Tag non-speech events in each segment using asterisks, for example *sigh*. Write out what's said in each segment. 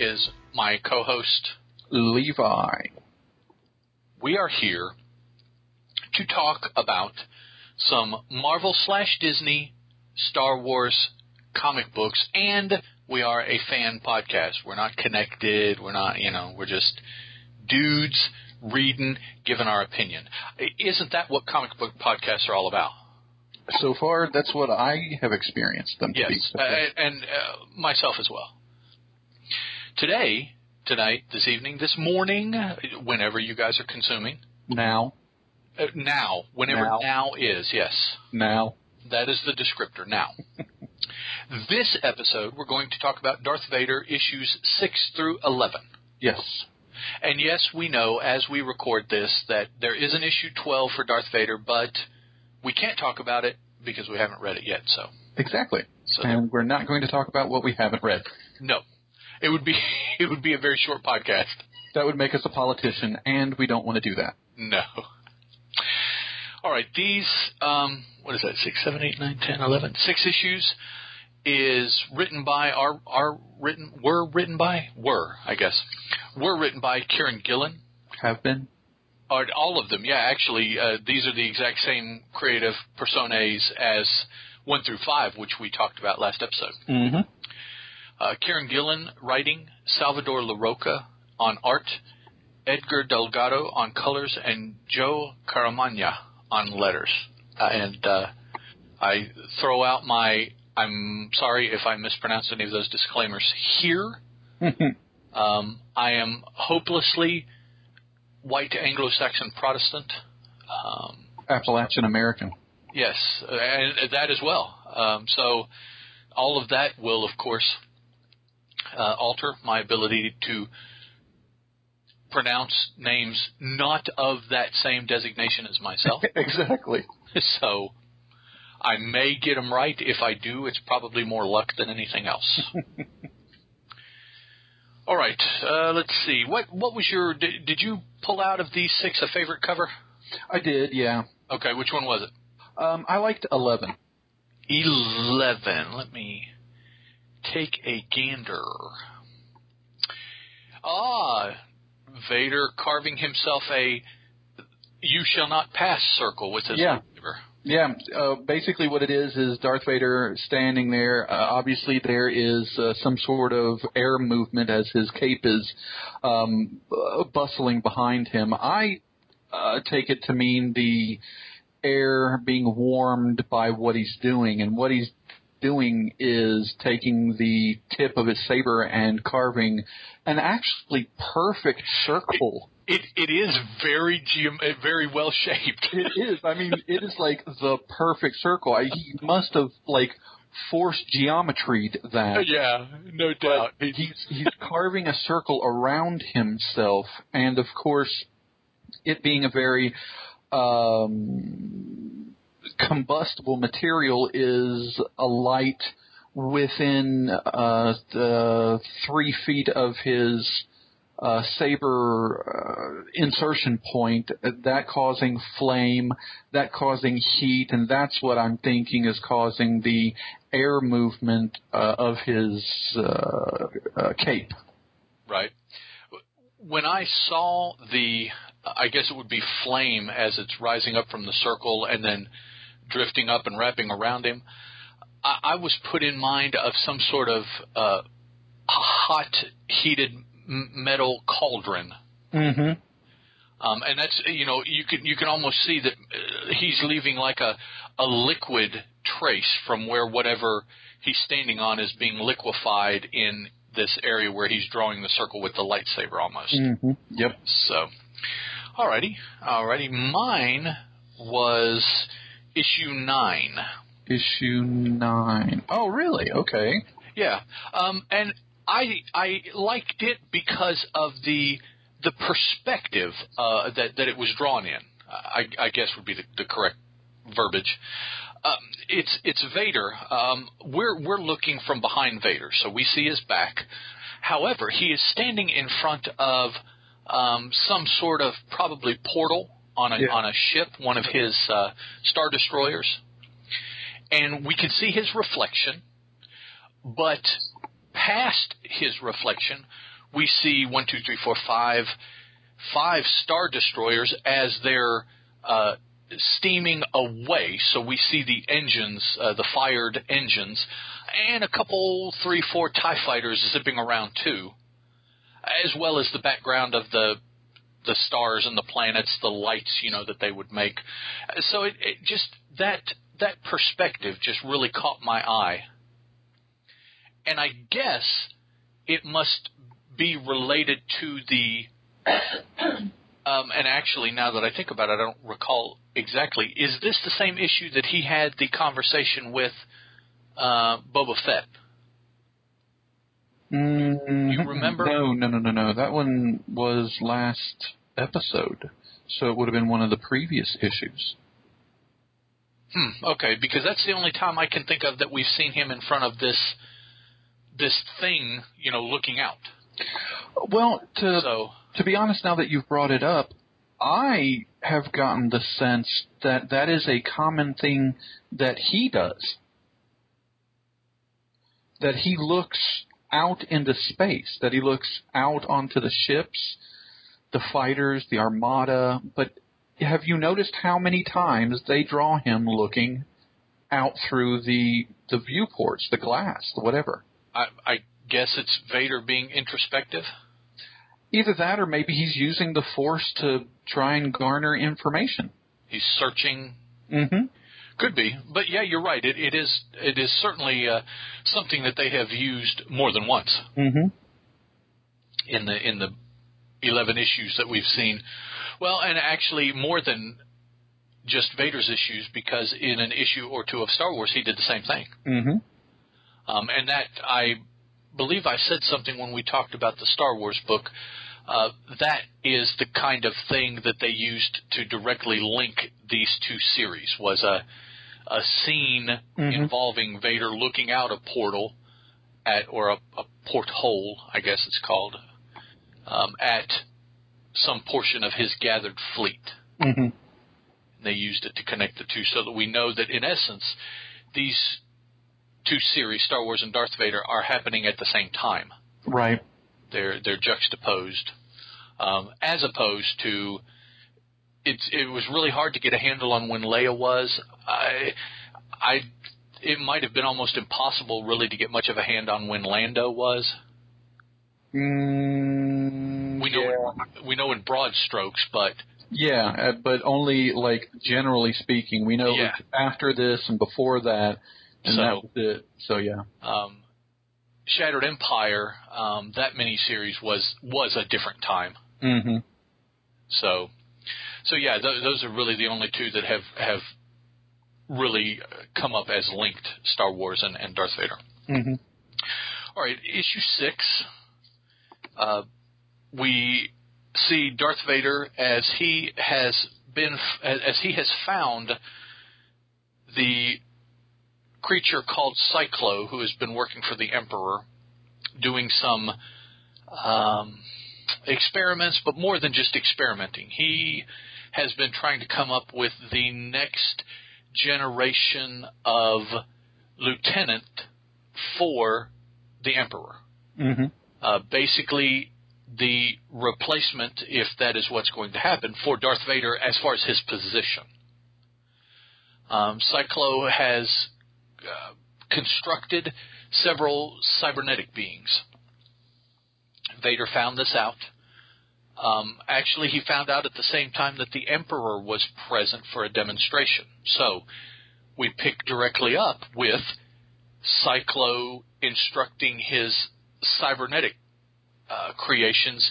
is my co-host. Levi. We are here to talk about some Marvel slash Disney, Star Wars comic books, and we are a fan podcast. We're not connected. We're not, you know, we're just dudes reading, giving our opinion. Isn't that what comic book podcasts are all about? So far, that's what I have experienced them to be. Yes, uh, and uh, myself as well. Today, tonight, this evening, this morning, whenever you guys are consuming, now, uh, now, whenever Now. now is, yes, now, that is the descriptor. Now, *laughs* this episode, we're going to talk about Darth Vader issues six through eleven. yes, And yes, we know as we record this that there is an issue 12 for Darth Vader, but we can't talk about it because we haven't read it yet. So, exactly. so And we're not going to talk about what we haven't read. no, it would be *laughs* it would be a very short podcast. That would make us a politician, and we don't want to do that. No. All right, these um, what is that? Six, seven, eight, nine, ten, eleven. Six issues is written by are are written were written by were I guess were written by Kieran Gillen. Have been? Or all of them, yeah. Actually, uh, these are the exact same creative personas as one through five, which we talked about last episode. Mm-hmm. Uh, Kieran Gillen writing, Salvador Larroca on art, Edgar Delgado on colors, and Joe Caramagna on letters. Uh, and uh, I throw out my. I'm sorry if I mispronounce any of those disclaimers here. *laughs* Um, I am hopelessly white Anglo-Saxon Protestant. Um, Appalachian American. Yes, and that as well. Um, so all of that will, of course, uh, alter my ability to pronounce names not of that same designation as myself. *laughs* exactly. so I may get them right. If I do, it's probably more luck than anything else. *laughs* all right, uh, let's see. What what was your? Did, did you pull out of these six a favorite cover? I did, yeah. Okay, which one was it? Um, I liked 11. 11. Let me take a gander. Ah, Vader carving himself a "You shall not pass" circle with his Yeah. lightsaber. Yeah, uh, basically what it is is Darth Vader standing there. Uh, obviously, there is uh, some sort of air movement as his cape is um, uh, bustling behind him. I uh, take it to mean the air being warmed by what he's doing, and what he's doing is taking the tip of his saber and carving an actually perfect circle It it is very geom- uh, very well shaped. it is. I mean, it is like the perfect circle. I, he must have like forced geometry that. yeah, no doubt. But he's he's carving a circle around himself, and of course, it being a very um, combustible material is a light within uh, the three feet of his uh, saber uh, insertion point, that causing flame, that causing heat, and that's what I'm thinking is causing the air movement uh, of his uh, uh, cape. Right. When I saw the, I guess it would be flame as it's rising up from the circle and then drifting up and wrapping around him, I, I was put in mind of some sort of uh, hot, heated m- metal cauldron. Mm-hmm. Um, and that's you know you can you can almost see that uh, he's leaving like a a liquid trace from where whatever he's standing on is being liquefied in this area where he's drawing the circle with the lightsaber almost. Mm-hmm. Yep. So, alrighty, alrighty. Mine was issue nine. Issue nine. Oh, really? Okay. Yeah, um, and I I liked it because of the the perspective uh, that that it was drawn in. I, I guess would be the, the correct verbiage. Um, it's it's Vader. Um, we're we're looking from behind Vader, so we see his back. However, he is standing in front of um, some sort of probably portal on a Yeah. on a ship, one of his uh, star destroyers, and we can see his reflection. But past his reflection, we see one, two, three, four, five, five star destroyers as they're uh, steaming away. So we see the engines, uh, the fired engines, and a couple, three, four Tie fighters zipping around too, as well as the background of the the stars and the planets, the lights, you know, that they would make. So it, it just that that perspective just really caught my eye, and I guess it must be related to the. *coughs* Um, and actually, now that I think about it, I don't recall exactly. Is this the same issue that he had the conversation with uh, Boba Fett? Mm, You remember? No, no, no, no, no. That one was last episode, so it would have been one of the previous issues. Hmm. Okay, because that's the only time I can think of that we've seen him in front of this this thing, you know, looking out. Well, to So to be honest, now that you've brought it up, I have gotten the sense that that is a common thing that he does. That he looks out into space, that he looks out onto the ships, the fighters, the armada, but have you noticed how many times they draw him looking out through the the viewports, the glass, the whatever? I, I guess it's Vader being introspective. Either that or maybe he's using the force to try and garner information. He's searching. Mm-hmm. Could be, but yeah, you're right. It, it is it is certainly uh, something that they have used more than once Mm-hmm. in the in the eleven issues that we've seen. Well, and actually more than just Vader's issues, because in an issue or two of Star Wars, he did the same thing. Mm-hmm. Um, and that I believe I said something when we talked about the Star Wars book. Uh, that is the kind of thing that they used to directly link these two series. Was a a scene Mhm. involving Vader looking out a portal at or a, a porthole, I guess it's called, um, at some portion of his gathered fleet. Mm-hmm. And they used it to connect the two so that we know that in essence these two series, Star Wars and Darth Vader, are happening at the same time. Right. They're they're juxtaposed, um, as opposed to it's it was really hard to get a handle on when Leia was. I I it might have been almost impossible really to get much of a hand on when Lando was. Mm, We know we know in broad strokes, but Yeah, uh, but only like generally speaking. We know Yeah. after this and before that, and So- that was it. So yeah. um, Shattered Empire, um, that miniseries was was a different time. Mm-hmm. So, so yeah, th- those are really the only two that have have really come up as linked Star Wars and, and Darth Vader. Mm-hmm. All right, issue six. Uh, we see Darth Vader as he has been as he has found the creature called Cyclo, who has been working for the Emperor, doing some um, experiments, but more than just experimenting. He has been trying to come up with the next generation of lieutenant for the Emperor. Mm-hmm. Uh, basically, the replacement, if that is what's going to happen, for Darth Vader as far as his position. Um, Cyclo has uh, constructed several cybernetic beings. Vader found this out. Um, actually, he found out at the same time that the Emperor was present for a demonstration. So we pick directly up with Cyclo instructing his cybernetic uh, creations.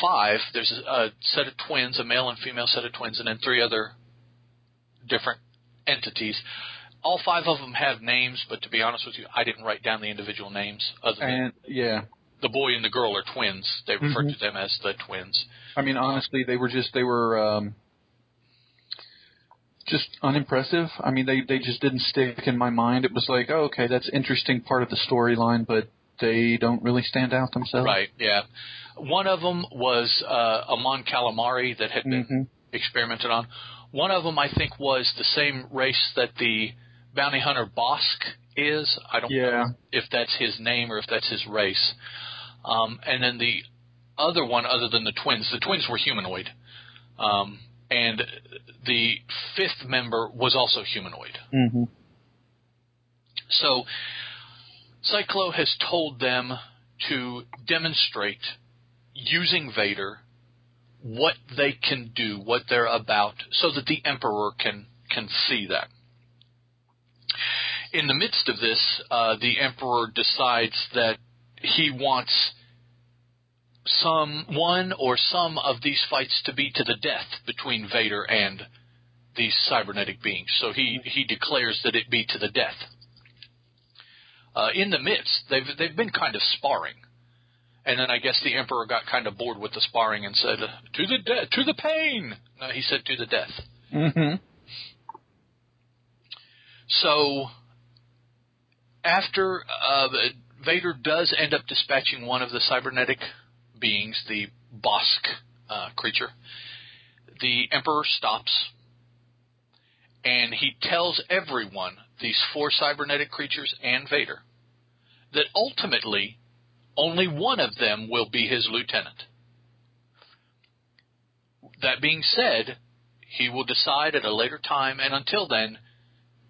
Five, there's a, a set of twins, a male and female set of twins, and then three other different entities. All five of them have names, but to be honest with you, I didn't write down the individual names. Other than And yeah, the boy and the girl are twins. They refer Mhm. to them as the twins. I mean honestly, they were just they were um, just unimpressive. I mean they they just didn't stick in my mind. It was like, oh, okay, that's interesting part of the storyline, but they don't really stand out themselves. Right, yeah. One of them was uh, a Mon Calamari that had been Mm-hmm. experimented on. One of them, I think, was the same race that the bounty hunter Bossk is. I don't Yeah. know if that's his name or if that's his race. Um, and then the other one, other than the twins, the twins were humanoid. Um, and the fifth member was also humanoid. Mm-hmm. So Cyclo has told them to demonstrate using Vader what they can do, what they're about, so that the Emperor can can see that. In the midst of this, uh, the Emperor decides that he wants some one or some of these fights to be to the death between Vader and these cybernetic beings. So he he declares that it be to the death. Uh, in the midst, they've they've been kind of sparring, and then I guess the Emperor got kind of bored with the sparring and said, "To the death, to the pain." No, he said, "To the death." Mm-hmm. So after uh, Vader does end up dispatching one of the cybernetic beings, the Bossk uh, creature, the Emperor stops and he tells everyone, these four cybernetic creatures and Vader, that ultimately only one of them will be his lieutenant. That being said, he will decide at a later time, and until then,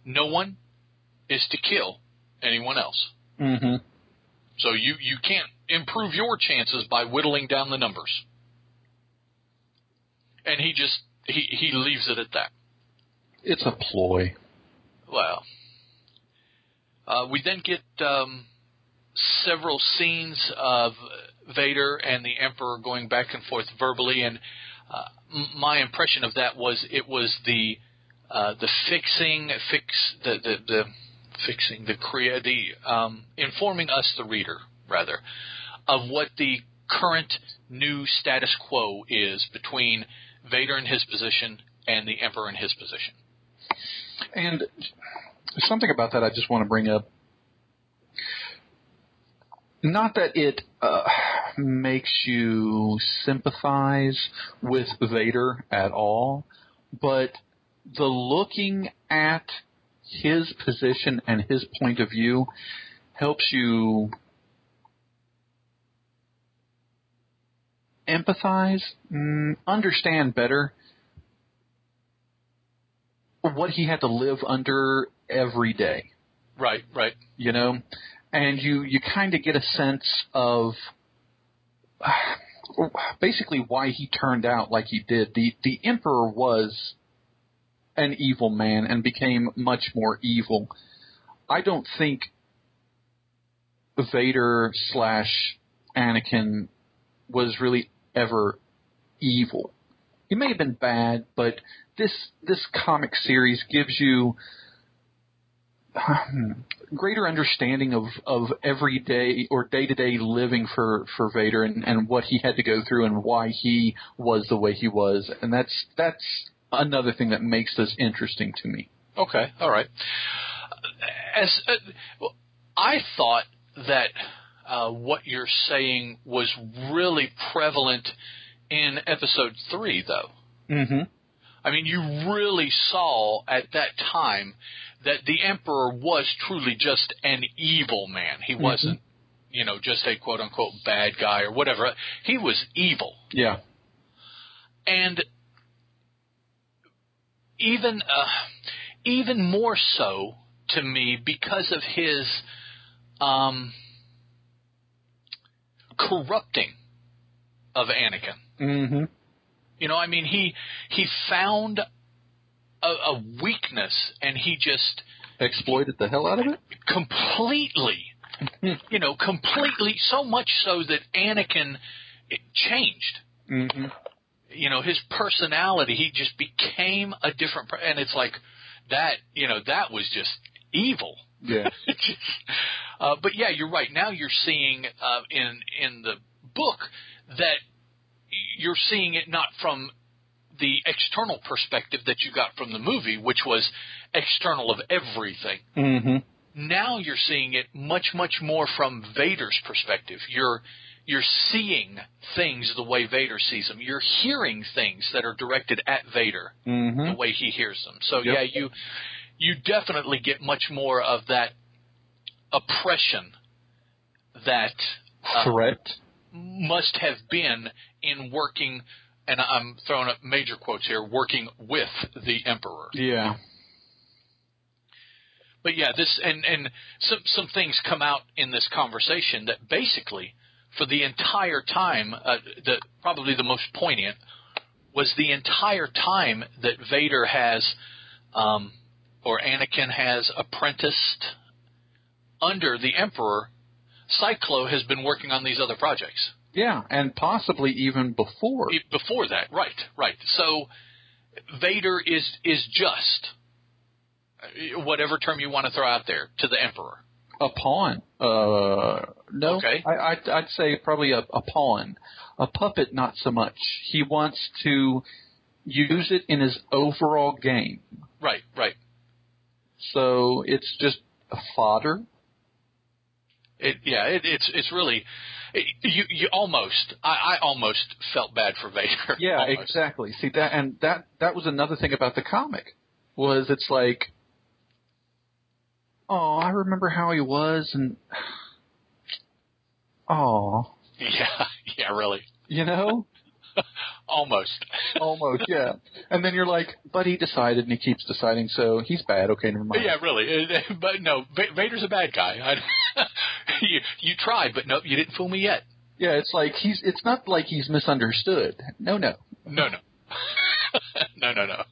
no one is to kill anyone else. Mm-hmm. So you, you can't improve your chances by whittling down the numbers. And he just he, he leaves it at that. It's a ploy. Well, uh, we then get um, several scenes of Vader and the Emperor going back and forth verbally, and uh, m- my impression of that was it was the uh, the fixing fix the the, the fixing the crea the um, informing us the reader rather of what the current new status quo is between Vader and his position and the Emperor in his position. And something about that I just want to bring up. Not that it uh, makes you sympathize with Vader at all, but the looking at his position and his point of view helps you empathize, mm, understand better what he had to live under every day, Right, right. you know, and you you kind of get a sense of uh, *sighs* basically why he turned out like he did. The the emperor was an evil man and became much more evil. I don't think Vader slash Anakin was really ever evil. He may have been bad, but this this comic series gives you hmm, greater understanding of of everyday or day to day living for for Vader and and what he had to go through and why he was the way he was, and that's that's another thing that makes this interesting to me. Okay, all right. As uh, well, I thought that uh, what you're saying was really prevalent in episode three, though. Mm-hmm. I mean, you really saw at that time that the emperor was truly just an evil man. He wasn't, you know, just a quote unquote bad guy or whatever. He was evil. Yeah. and even uh, even more so to me because of his um, corrupting of Anakin. Mm-hmm. You know, I mean, he he found a, a weakness and he just Exploited the hell out of it. completely, *laughs* you know, completely so much so that Anakin changed. Mm-hmm. You know his personality he just became a different per- and it's like that you know that was just evil Yeah. Just- *laughs* uh, but yeah you're right now you're seeing uh, in in the book that you're seeing it not from the external perspective that you got from the movie which was external of everything Mm-hmm. now you're seeing it much much more from Vader's perspective. You're you're seeing things the way Vader sees them. You're hearing things that are directed at Vader Mm-hmm. the way he hears them. So Yep. yeah, you you definitely get much more of that oppression that uh, Threat. must have been in working, and I'm throwing up major quotes here, working with the emperor. Yeah. But yeah, this and and some some things come out in this conversation that basically, for the entire time, uh, the probably the most poignant was the entire time that Vader has, um, or Anakin has apprenticed under the Emperor. Cyclo has been working on these other projects. Yeah, and possibly even before. Before that, right, right. So Vader is is just uh, whatever term you want to throw out there to the Emperor. A pawn. Uh, no. Okay. I, I'd, I'd say probably a, a pawn. A puppet, not so much. He wants to use it in his overall game. Right, right. So it's just a fodder. It, yeah, it, it's it's really it, you you almost I, I almost felt bad for Vader. *laughs* Yeah, Almost. exactly. See that, and that that was another thing about the comic was it's like, oh, I remember how he was, and *sighs* oh, *laughs* Yeah, yeah, really. you know, *laughs* almost. *laughs* almost, yeah. And then you're like, but he decided, and he keeps deciding, so he's bad. Okay, never mind. yeah, really. Uh, But no, Vader's a bad guy. I, you you tried, but nope, you didn't fool me yet. Yeah, it's like he's. It's not like he's misunderstood. No, no. No, no. no, no, no.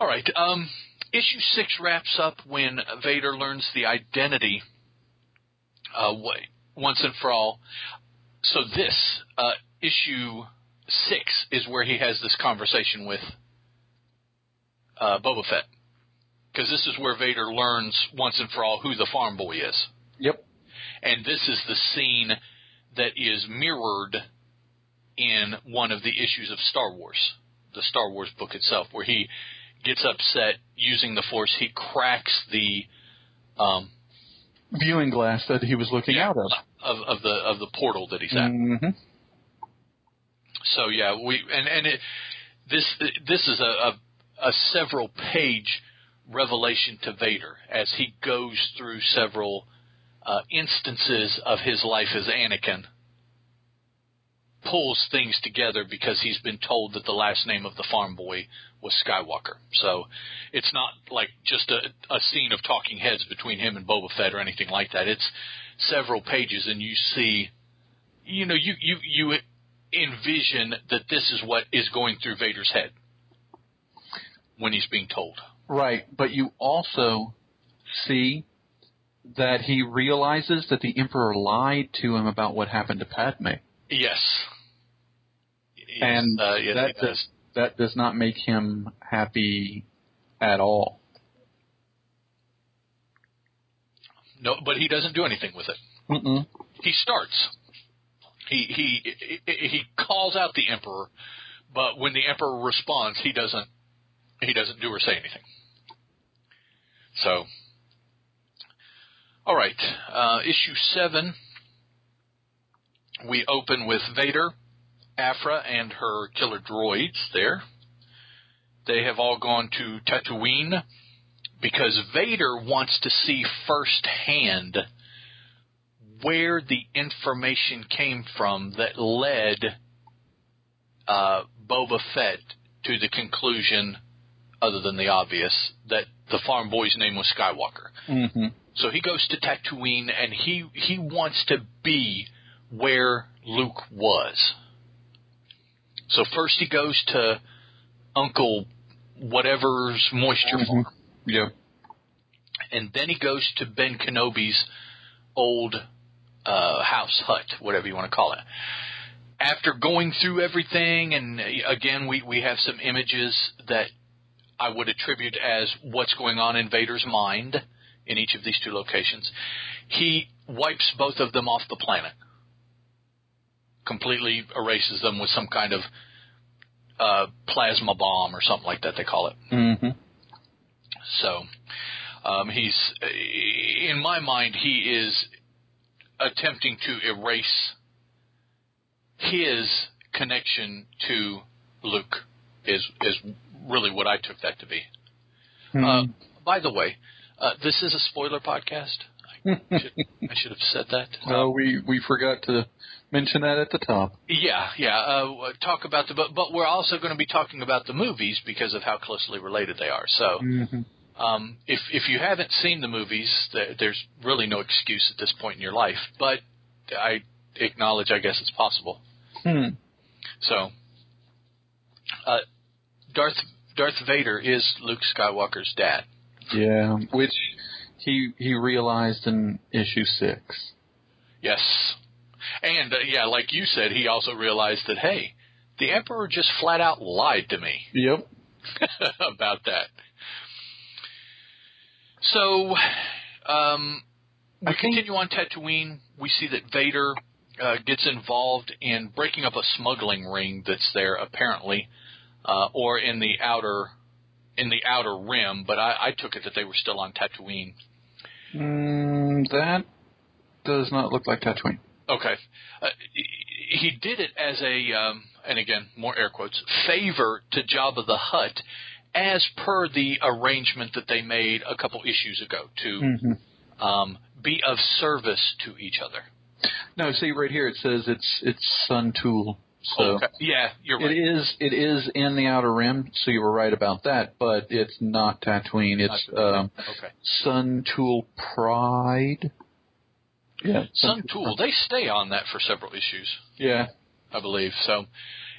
All right. Um, issue six wraps up when Vader learns the identity uh, once and for all. So this uh, issue six is where he has this conversation with uh, Boba Fett, because this is where Vader learns once and for all who the farm boy is, Yep. and this is the scene that is mirrored in one of the issues of Star Wars, the Star Wars book itself, where he gets upset using the Force. He cracks the um, Viewing glass that he was looking out of. of of the of the portal that he's at. Mm-hmm. So yeah, we and and it, this this is a, a a several page revelation to Vader as he goes through several uh, instances of his life as Anakin. Pulls things together because he's been told that the last name of the farm boy was Skywalker. So it's not like just a, a scene of talking heads between him and Boba Fett or anything like that. It's several pages, and you see, you know, you you you envision that this is what is going through Vader's head when he's being told. Right, but you also see that he realizes that the Emperor lied to him about what happened to Padme, Yes. Yes, and uh, yes, that he does. does, that does not make him happy at all. No, but he doesn't do anything with it. Mm-mm. He starts. He he he calls out the emperor, but when the emperor responds, he doesn't he doesn't do or say anything. So, all right, uh, issue seven. We open with Vader, Aphra, and her killer droids. There, they have all gone to Tatooine because Vader wants to see firsthand where the information came from that led uh, Boba Fett to the conclusion, other than the obvious, that the farm boy's name was Skywalker. Mm-hmm. So he goes to Tatooine and he he wants to be where Luke was. So first he goes to Uncle whatever's moisture Mhm. farm Yep. and then he goes to Ben Kenobi's old uh, house hut, whatever you want to call it. After going through everything, and uh, again, we we have some images that I would attribute as what's going on in Vader's mind in each of these two locations. He wipes both of them off the planet, completely erases them with some kind of uh, plasma bomb or something like that. They call it. Mm-hmm. So um, he's, in my mind, he is attempting to erase his connection to Luke is is really what I took that to be. Hmm. Uh, by the way, uh, this is a spoiler podcast. I should, I should have said that. no, we we forgot to mention that at the top. Yeah, yeah. Uh, talk about the, but, but we're also going to be talking about the movies because of how closely related they are. So, Mm-hmm. um, if if you haven't seen the movies, th- there's really no excuse at this point in your life. But I acknowledge, I guess it's possible. Hmm. So, uh, Darth Darth Vader is Luke Skywalker's dad. Yeah, which he he realized in issue six. Yes, and uh, yeah, like you said, he also realized that hey, the Emperor just flat out lied to me. *laughs* Yep. about that. So, um, we I think- continue on Tatooine. We see that Vader uh, gets involved in breaking up a smuggling ring that's there, apparently, uh, or in the outer in the outer rim. But I, I took it that they were still on Tatooine. Mm, that does not look like Tatooine. Okay. Uh, he- did it as a, um, and again, more air quotes, favor to Jabba the Hutt, as per the arrangement that they made a couple issues ago to Mm-hmm. um, be of service to each other. No, see right here it says it's it's Sun Tool. So okay. Yeah, you're it right. is it is in the outer rim. So you were right about that, but it's not Tatooine. It's um, okay. Sun Tool Pride. Yeah, Sun Tool, they stay on that for several issues, Yeah. I believe. So,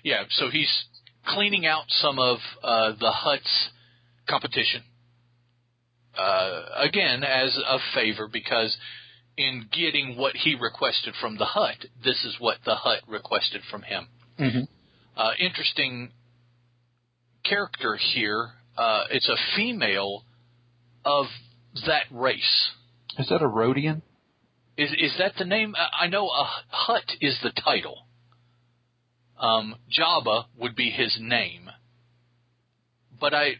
yeah, so he's cleaning out some of uh, the Hutt's competition. Uh, again, as a favor, because in getting what he requested from the Hutt, this is what the Hutt requested from him. Mm-hmm. Uh, interesting character here. Uh, it's a female of that race. Is that a Rodian? Is is that the name? I know a Hutt is the title. Um, Jabba would be his name, but I.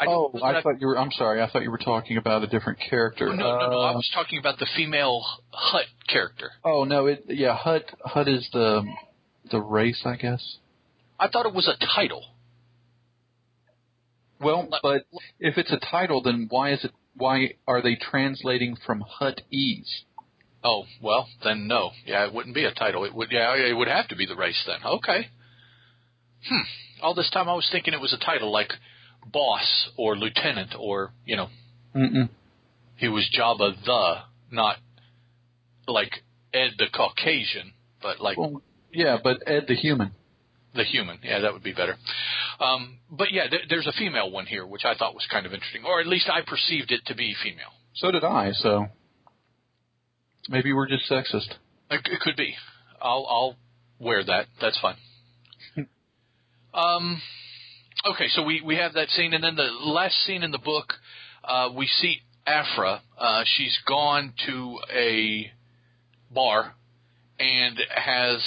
I oh, I that thought you were. I'm sorry. I thought you were talking about a different character. No, no, no. I Uh, was talking about the female Hutt character. Oh no, it yeah. Hutt Hutt is the the race, I guess. I thought it was a title. Well, but if it's a title, then why is it? Why are they translating from Hut Ease? Oh well, then no. Yeah, it wouldn't be a title. It would. Yeah, it would have to be the race then. Okay. Hmm. All this time I was thinking it was a title like boss or lieutenant or you know Mm-mm. he was Jabba the, not like Ed the Caucasian, but like Well, yeah, but Ed the human. the human. Yeah, that would be better. Um, but yeah, th- there's a female one here, which I thought was kind of interesting, or at least I perceived it to be female. So did I. So maybe we're just sexist. It, it could be. I'll I'll wear that. That's fine. *laughs* um, okay, so we we have that scene, and then the last scene in the book, uh, we see Aphra. Uh, she's gone to a bar and has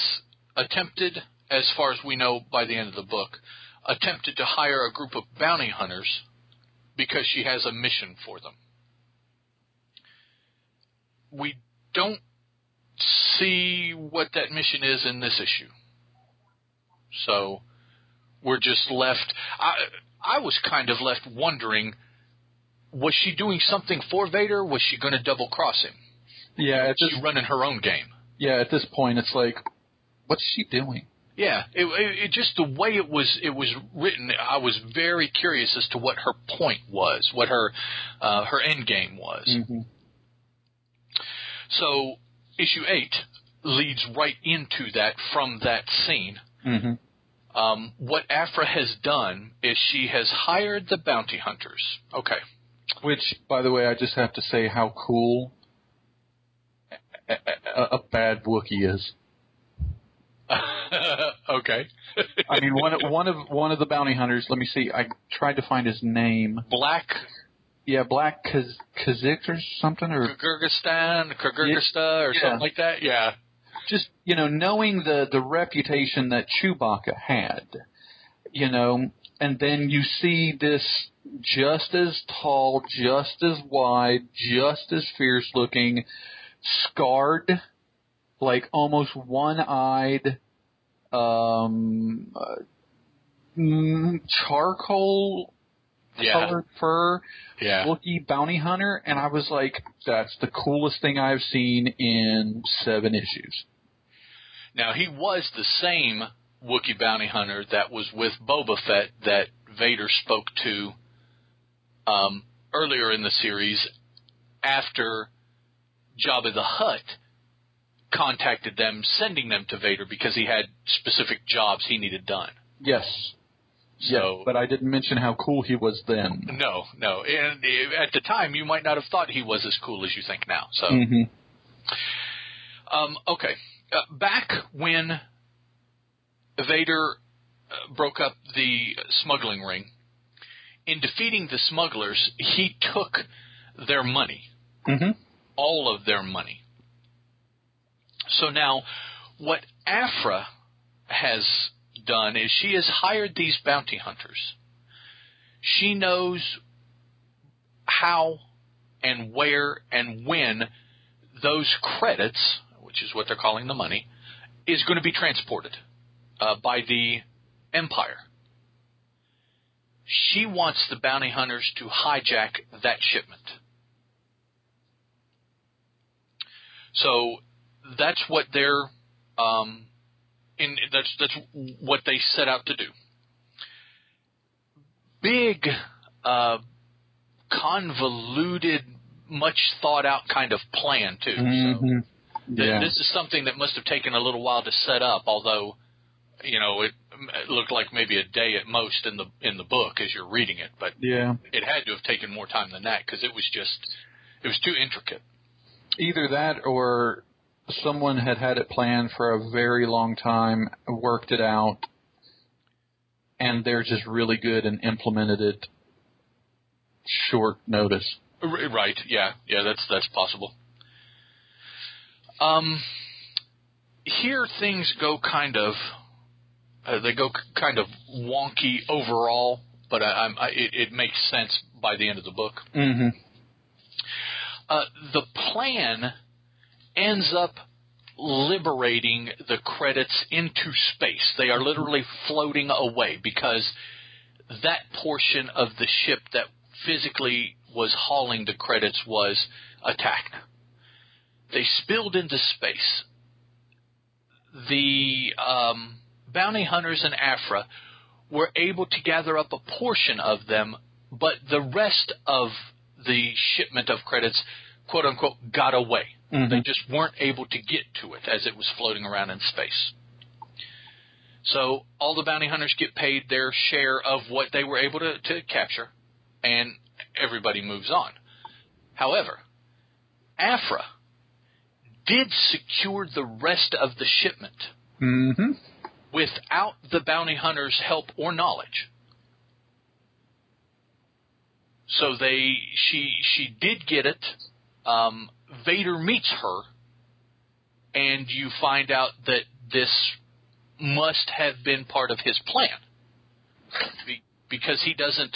attempted, as far as we know by the end of the book, attempted to hire a group of bounty hunters because she has a mission for them. We don't see what that mission is in this issue. So we're just left. I I was kind of left wondering: was she doing something for Vader? Was she going to double cross him? Yeah, at this running her own game? yeah at this point, it's like, what's she doing? Yeah, it, it, it just the way it was it was written. I was very curious as to what her point was, what her uh, her end game was. Mm-hmm. So issue eight leads right into that from that scene. Mm-hmm. Um, what Aphra has done is she has hired the bounty hunters. Okay. Which, by the way, I just have to say how cool a, a, a bad Wookiee is. *laughs* okay. I mean, one of, one of one of the bounty hunters. Let me see. I tried to find his name. Black Yeah, Black Kaz- Kazik or something, or Krrsantan, or Yeah. something like that. Yeah. Just you know knowing the the reputation that Chewbacca had, you know, and then you see this just as tall, just as wide, just as fierce looking, scarred like almost one-eyed, um, uh, charcoal Yeah. colored fur Yeah. Wookiee bounty hunter, and I was like, that's the coolest thing I've seen in seven issues. Now he was the same Wookiee bounty hunter that was with Boba Fett that Vader spoke to um, earlier in the series after Jabba the Hutt contacted them, sending them to Vader because he had specific jobs he needed done. Yes. So- yes, but I didn't mention how cool he was then. No, no, and uh, at the time you might not have thought he was as cool as you think now. So. hmm Um, okay. Uh, back when Vader uh, broke up the smuggling ring, in defeating the smugglers, he took their money, hmm all of their money. So now, what Aphra has done is she has hired these bounty hunters. She knows how and where and when those credits, which is what they're calling the money, is going to be transported uh, by the Empire. She wants the bounty hunters to hijack that shipment. So that's what they're um, in. That's that's what they set out to do. Big, uh, convoluted, much thought out kind of plan too. So hmm th- Yeah. this is something that must have taken a little while to set up. Although, you know, it, it looked like maybe a day at most in the in the book as you're reading it, but yeah. it had to have taken more time than that because it was just it was too intricate. Either that or someone had had it planned for a very long time, worked it out, and they're just really good and implemented it short notice. Right? Yeah, yeah. That's that's possible. Um, here things go kind of uh, they go kind of wonky overall, but I, I, it, it makes sense by the end of the book. hmm Uh, the plan ends up liberating the credits into space. They are literally floating away because that portion of the ship that physically was hauling the credits was attacked. They spilled into space. The um, bounty hunters in Aphra were able to gather up a portion of them, but the rest of the shipment of credits, quote unquote, got away. Mhm. They just weren't able to get to it as it was floating around in space. So all the bounty hunters get paid their share of what they were able to, to capture, and everybody moves on. However, Aphra did secure the rest of the shipment hmm without the bounty hunters' help or knowledge. So they she she did get it. Um, Vader meets her, and you find out that this must have been part of his plan, Be- because he doesn't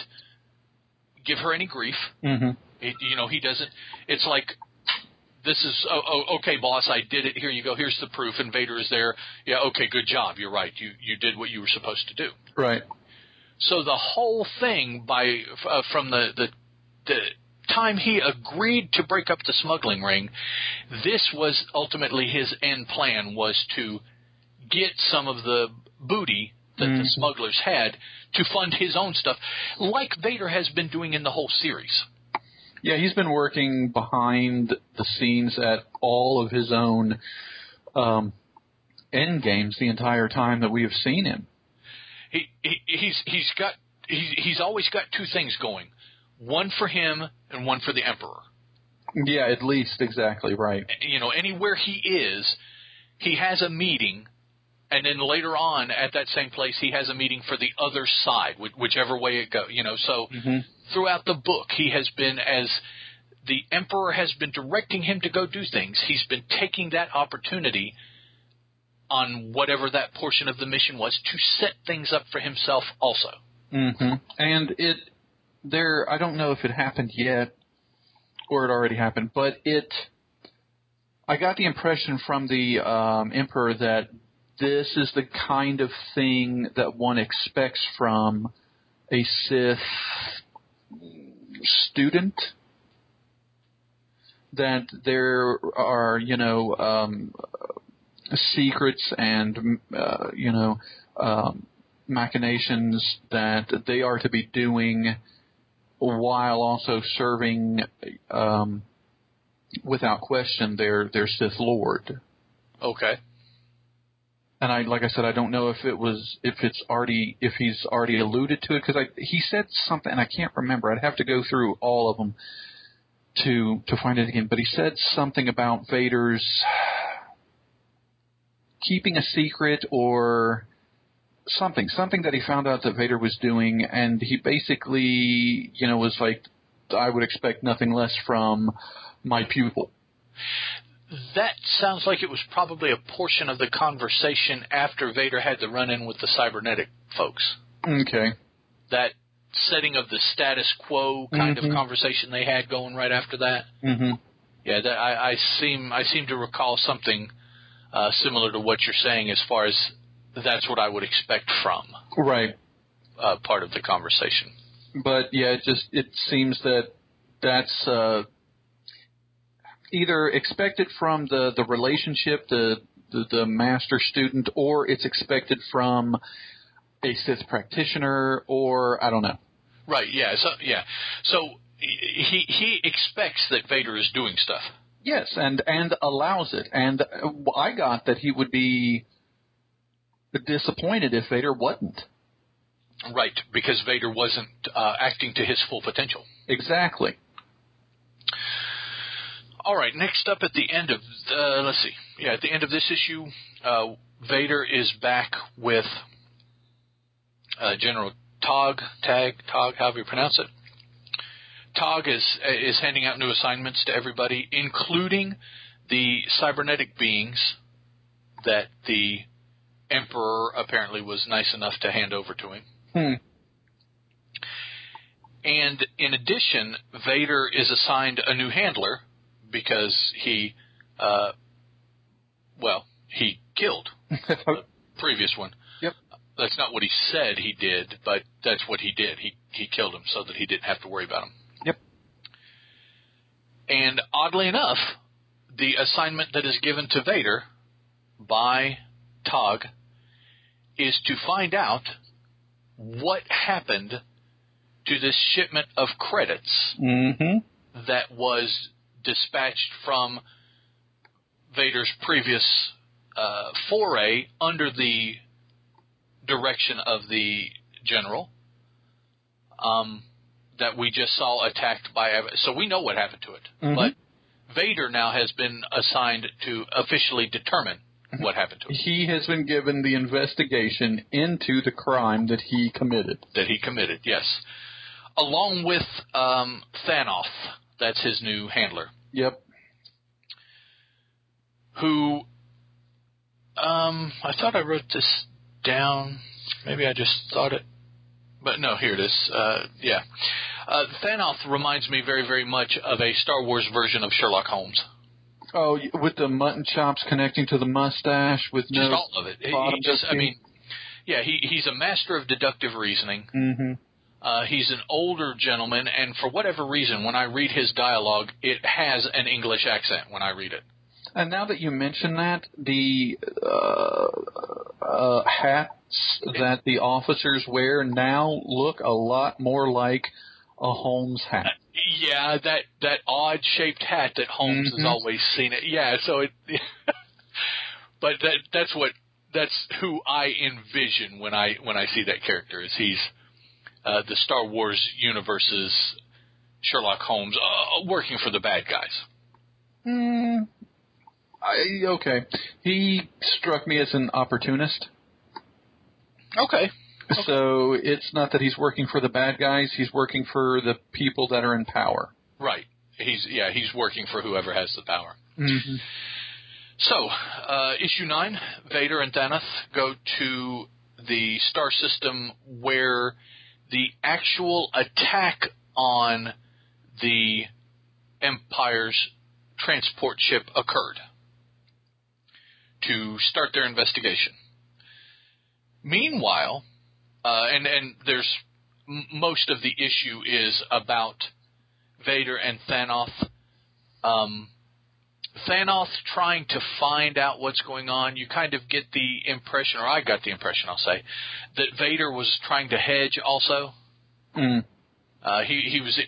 give her any grief. hmm It, you know, he doesn't. It's like this is oh, oh okay, boss. I did it. Here you go. Here's the proof. And Vader is there. Yeah, okay, good job. You're right. You you did what you were supposed to do. Right. So the whole thing by uh, from the, the the time he agreed to break up the smuggling ring, this was ultimately his end plan was to get some of the booty that the Mhm. smugglers had to fund his own stuff, like Vader has been doing in the whole series. Yeah, he's been working behind the scenes at all of his own um, end games the entire time that we have seen him. he, he he's he's got he's he's always got two things going, one for him and one for the emperor. Yeah, at least exactly right. You know, anywhere he is, he has a meeting, and then later on at that same place, he has a meeting for the other side, whichever way it goes. You know, so hmm throughout the book, he has been as the emperor has been directing him to go do things. He's been taking that opportunity on whatever that portion of the mission was to set things up for himself also. hmm And it there, I don't know if it happened yet or it already happened, but it I got the impression from the um, Emperor that this is the kind of thing that one expects from a Sith student. That there are, you know, um, secrets and, uh, you know, um, machinations that they are to be doing while also serving, um, without question, their their Sith Lord. Okay. And I, like I said, I don't know if it was if it's already if he's already alluded to it because I he said something and I can't remember. I'd have to go through all of them to to find it again. But he said something about Vader's keeping a secret or something something that he found out that Vader was doing, and he basically you know was like, I would expect nothing less from my pupil. That sounds like it was probably a portion of the conversation after Vader had the run in with the cybernetic folks. Okay. That setting of the status quo kind Mhm. of conversation they had going right after that. Mm-hmm. Yeah, that, I, I seem I seem to recall something uh, similar to what you're saying as far as that's what I would expect from Right. uh, part of the conversation. but yeah, it just it seems that that's uh, either expected from the the relationship, the the, the master student, or it's expected from a Sith practitioner, or I don't know. Right? Yeah. So yeah. So he he expects that Vader is doing stuff. Yes, and and allows it, and I got that he would be disappointed if Vader wasn't. Right, because Vader wasn't uh, acting to his full potential. Exactly. All right, next up at the end of uh, let's see, yeah, at the end of this issue, uh, Vader is back with uh, General Tog, Tag, Tog, however you pronounce it. Tog is is handing out new assignments to everybody, including the cybernetic beings that the Emperor apparently was nice enough to hand over to him. Hmm. And in addition, Vader is assigned a new handler because he, uh, well, he killed *laughs* the previous one. Yep. That's not what he said he did, but that's what he did. He he killed him so that he didn't have to worry about him. Yep. And oddly enough, the assignment that is given to Vader by Tog is to find out what happened to this shipment of credits Mm-hmm. that was dispatched from Vader's previous uh, foray under the direction of the general um, that we just saw attacked by. So we know what happened to it, Mhm. but Vader now has been assigned to officially determine what happened to it He has been given the investigation into the crime that he committed. that he committed. Yes, along with um, Thanoth. That's his new handler. Yep. who um I thought I wrote this down. Maybe I just thought it. But no, here it is. Uh, yeah. Uh, Thanoth reminds me very, very much of a Star Wars version of Sherlock Holmes. Oh, with the mutton chops connecting to the mustache with Just no. all of it. He just, I mean, yeah, he, he's a master of deductive reasoning. Mm-hmm. Uh, he's an older gentleman, and for whatever reason, when I read his dialogue, it has an English accent when I read it. And now that you mention that, the uh, uh, hats that the officers wear now look a lot more like a Holmes hat. Yeah, that that odd shaped hat that Holmes has Mhm. always seen it. Yeah, so it. *laughs* but that that's what that's who I envision when I when I see that character. Is he's uh, the Star Wars universe's Sherlock Holmes, uh, working for the bad guys. Hmm. I, okay. He struck me as an opportunist. Okay. So it's not that he's working for the bad guys, he's working for the people that are in power. Right. He's yeah he's working for whoever has the power. Mm-hmm. So, uh, issue nine, Vader and Thanoth go to the star system where the actual attack on the Empire's transport ship occurred. to start their investigation. Meanwhile, uh, and and there's most of the issue is about Vader and Thanoth. Um, Thanoth trying to find out what's going on. You kind of get the impression, or I got the impression, I'll say, that Vader was trying to hedge also. Mm. Uh, he he was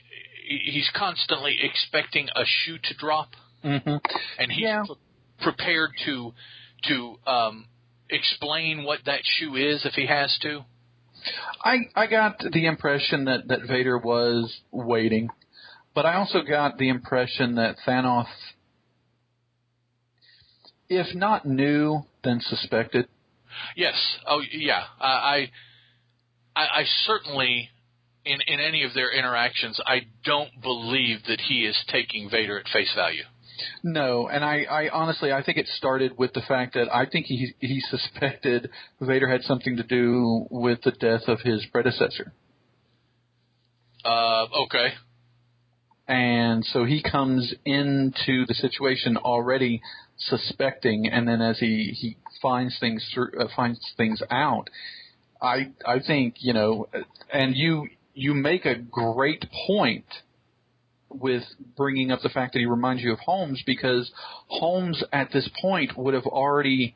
he's constantly expecting a shoe to drop, hmm and he's Yeah. pre- prepared to to um, explain what that shoe is if he has to. I I got the impression that that Vader was waiting, but I also got the impression that Thanoth, if not new, then suspected. Yes. Oh, yeah. I, I, I certainly, in in any of their interactions, I don't believe that he is taking Vader at face value. No, and I, I honestly I think it started with the fact that I think he he suspected Vader had something to do with the death of his predecessor. Uh, okay. And so he comes into the situation already suspecting, and then as he he finds things through, uh, finds things out, I I think you know, and you you make a great point with bringing up the fact that he reminds you of Holmes because Holmes at this point would have already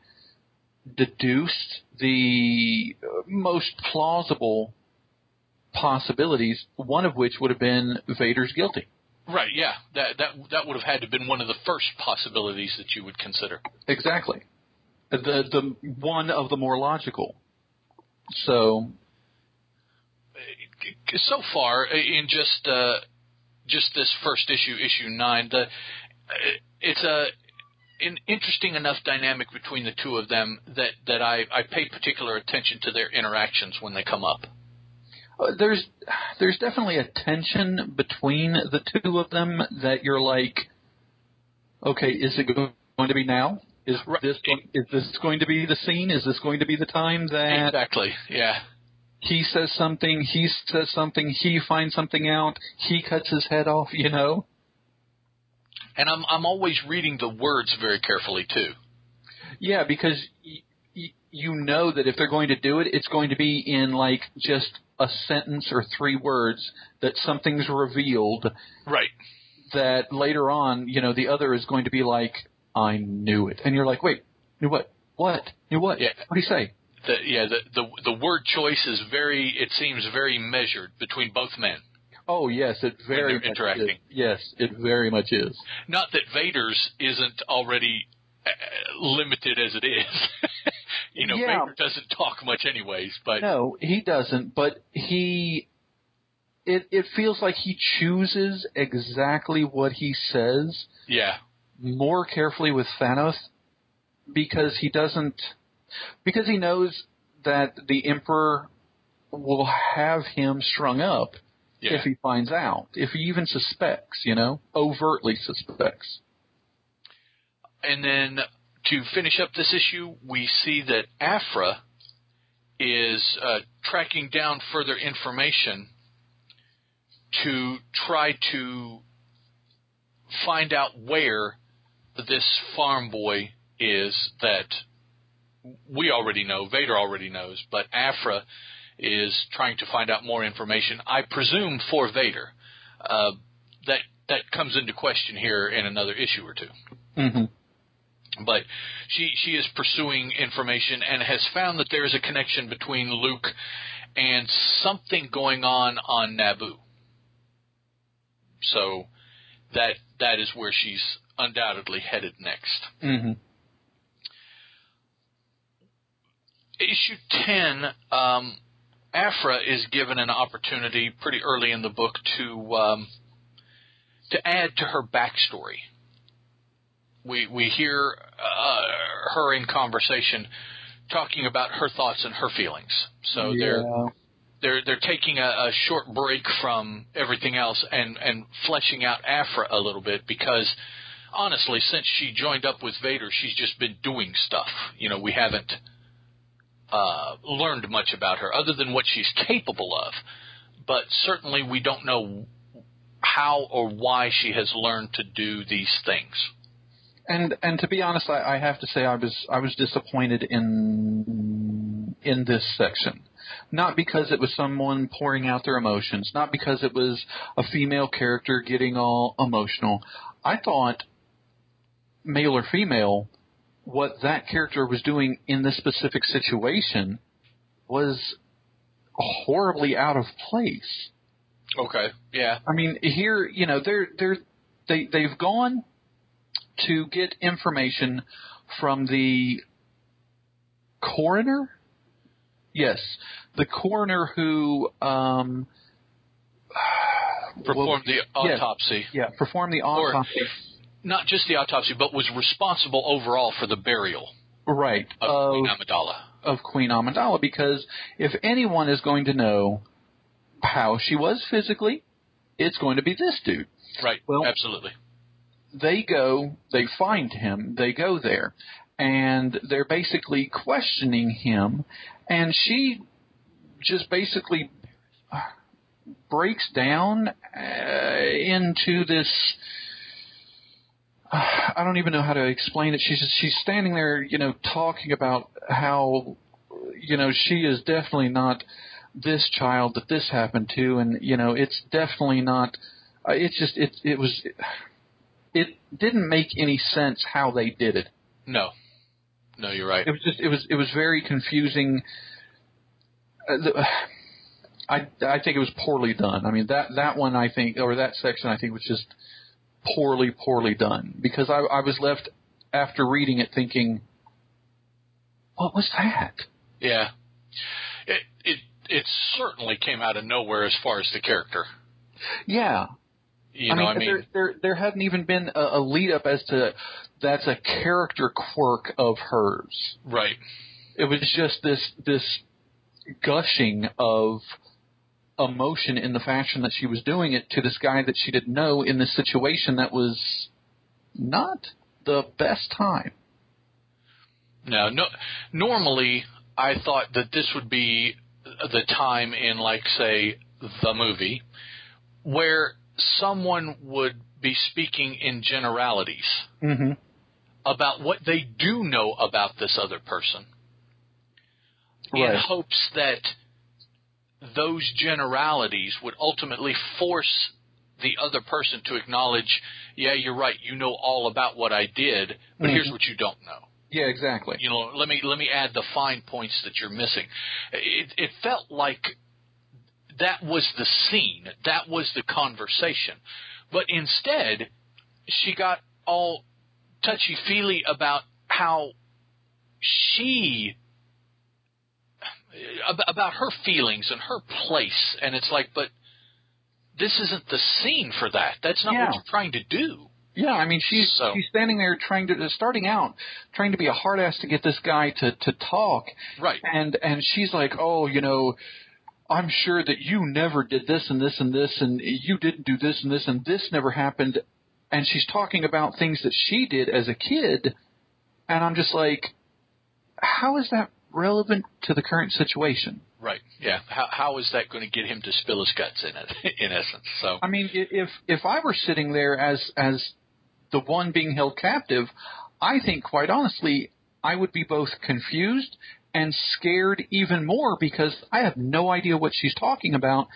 deduced the most plausible possibilities, one of which would have been Vader's guilty. Right. Yeah. That that that would have had to been one of the first possibilities that you would consider. Exactly. The the one of the more logical. So So far, in just uh, just this first issue, issue nine, the uh, it's a an interesting enough dynamic between the two of them that that I I pay particular attention to their interactions when they come up. Uh, there's there's definitely a tension between the two of them that you're like, okay, is it going to be now? Is Right. this going, is this going to be the scene? Is this going to be the time that Exactly. Yeah. he says something, he says something, he finds something out, he cuts his head off? You know. And I'm I'm always reading the words very carefully too. Yeah, because you know that if they're going to do it, it's going to be in like just a sentence or three words that something's revealed Right. that later on, you know, the other is going to be like, I knew it. And you're like, wait, knew what? What? Knew what? Yeah. What do you say? The, yeah, the, the the word choice is very. It seems very measured between both men. Oh, yes, it very much interacting. is. Yes, it very much is. Not that Vader's isn't already uh, limited as it is. *laughs* you know, Yeah. Vader doesn't talk much, anyways. But No, he doesn't, but he it it feels like he chooses exactly what he says yeah, more carefully with Thanoth because he doesn't because he knows that the Emperor will have him strung up yeah, if he finds out, if he even suspects, you know, overtly suspects. and then to finish up this issue, we see that Aphra is uh, tracking down further information to try to find out where this farm boy is that we already know, Vader already knows, but Aphra is trying to find out more information. I presume for Vader. Uh, that that comes into question here in another issue or two Mm-hmm. But she she is pursuing information and has found that there is a connection between Luke and something going on on Naboo. So that that is where she's undoubtedly headed next. Mm-hmm. Issue ten, um, Aphra is given an opportunity pretty early in the book to um, to add to her backstory. We we hear uh, her in conversation talking about her thoughts and her feelings. So they're they're they're taking a, a short break from everything else and and fleshing out Aphra a little bit because honestly, since she joined up with Vader, she's just been doing stuff. You know, we haven't uh, learned much about her other than what she's capable of, but certainly we don't know how or why she has learned to do these things. And and to be honest, I, I have to say I was I was disappointed in in this section. Not because it was someone pouring out their emotions, not because it was a female character getting all emotional. I thought, male or female, what that character was doing in this specific situation was horribly out of place. Okay. Yeah. I mean, here, you know, they're they're they they've gone to get information from the coroner. Yes, the coroner who um, *sighs* Performed the autopsy. yeah performed the Or- autopsy. Not just the autopsy, but was responsible overall for the burial right of of Queen Amidala. of Queen Amidala because if anyone is going to know how she was physically, it's going to be this dude. Right. Well- Absolutely. They go, they find him, they go there, and they're basically questioning him, and she just basically breaks down uh, into this. uh, I don't even know how to explain it. She's she's standing there, you know, talking about how, you know, she is definitely not this child that this happened to, and you know, it's definitely not. Uh, it's just it it was it didn't make any sense how they did it. No. No, you're right. It was just it was it was very confusing. Uh, the, I I think it was poorly done. I mean that that one I think or that section I think was just poorly poorly done because I I was left after reading it thinking, what was that? Yeah. It it it certainly came out of nowhere as far as the character. Yeah, You I know, mean, I mean, there, there there hadn't even been a, a lead up as to that's a character quirk of hers. right. it was just this this gushing of emotion in the fashion that she was doing it to this guy that she didn't know in this situation that was not the best time. No, no. Normally, I thought that this would be the time in, like, say, the movie, where someone would be speaking in generalities Mm-hmm. about what they do know about this other person, in hopes that those generalities would ultimately force the other person to acknowledge, yeah, you're right, you know all about what I did, but here's Mhm. what you don't know Yeah, exactly. you know, let me let me add the fine points that you're missing. It, it felt like that was the scene, that was the conversation, but instead, she got all touchy feely about how she ab- about her feelings and her place, and it's like, but this isn't the scene for that. That's not Yeah. what you're trying to do. Yeah, I mean she's So- she's standing there trying to starting out trying to be a hard ass to get this guy to to talk Right. and and she's like, "Oh, you know, I'm sure that you never did this and this and this and you didn't do this and this and this never happened." And she's talking about things that she did as a kid, and I'm just like, "How is that relevant to the current situation?" Right. Yeah. How how is that going to get him to spill his guts in it? *laughs* In essence. So. I mean, if if I were sitting there as as the one being held captive, I think quite honestly, I would be both confused and scared even more because I have no idea what she's talking about.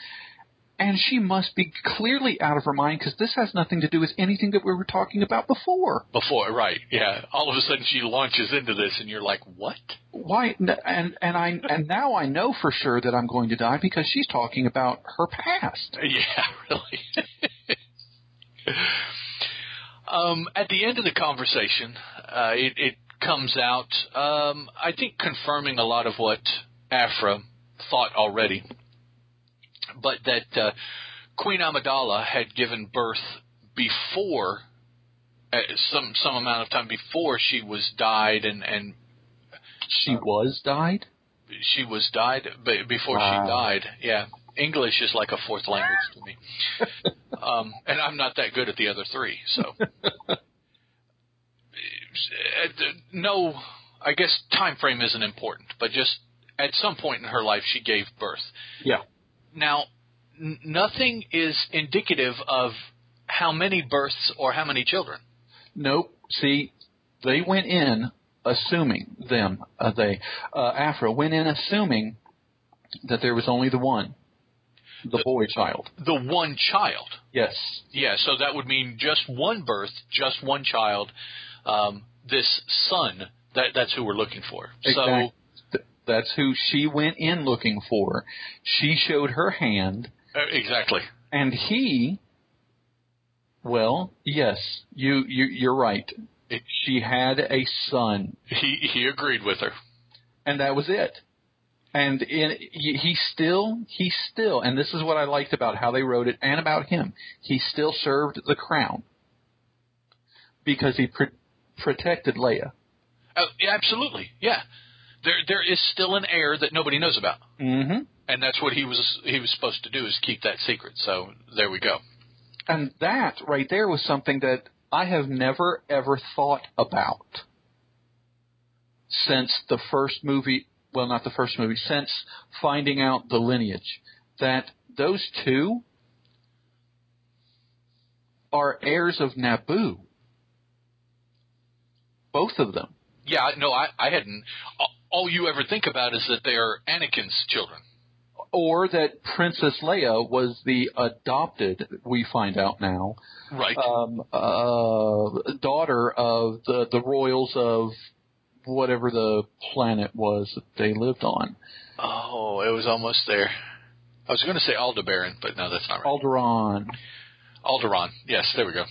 And she must be clearly out of her mind because this has nothing to do with anything that we were talking about before. Before, right? Yeah. All of a sudden, she launches into this, and you're like, "What?" Why? And and I and now I know for sure that I'm going to die because she's talking about her past. *laughs* Yeah, really. *laughs* um, at the end of the conversation, uh, it, it comes out, um, I think, confirming a lot of what Aphra thought already, but that uh, Queen Amidala had given birth before uh, some some amount of time before she was died and and She was died. she was died b- before Wow. she died. Yeah, English is like a fourth language to me, *laughs* um, and I'm not that good at the other three. So, Uh, *laughs* no, I guess time frame isn't important, but just at some point in her life, she gave birth. Yeah. Now, n- nothing is indicative of how many births or how many children. Nope. See, they went in assuming them uh, they uh, Aphra went in assuming that there was only the one, the, The- boy child. The one child. Yes, Yeah, so that would mean just one birth, just one child. Um, this son, that that's who we're looking for. exactly. Th- That's who she went in looking for. She showed her hand, uh, exactly. and he. Well, yes, you you you're right. It- She had a son, He he agreed with her. and that was it. And in, he he still, he still, and this is what I liked about how they wrote it and about him. He still served the crown because he protected Leia. Oh, yeah, absolutely. Yeah. There there is still an heir that nobody knows about. Mm-hmm. And that's what he was he was supposed to do is keep that secret. So there we go. And that right there was something that I have never ever thought about since the first movie. Well, not the first movie. Since finding out the lineage, that those two are heirs of Naboo. Both of them. Yeah, no, I I hadn't all- you ever think about is that they are Anakin's children. Or that Princess Leia was the adopted, we find out now, Right. um, uh, daughter of the, the royals of whatever the planet was that they lived on. oh, it was almost there. I was going to say Aldebaran, but no, that's not right. Alderaan. Alderaan. Yes, there we go.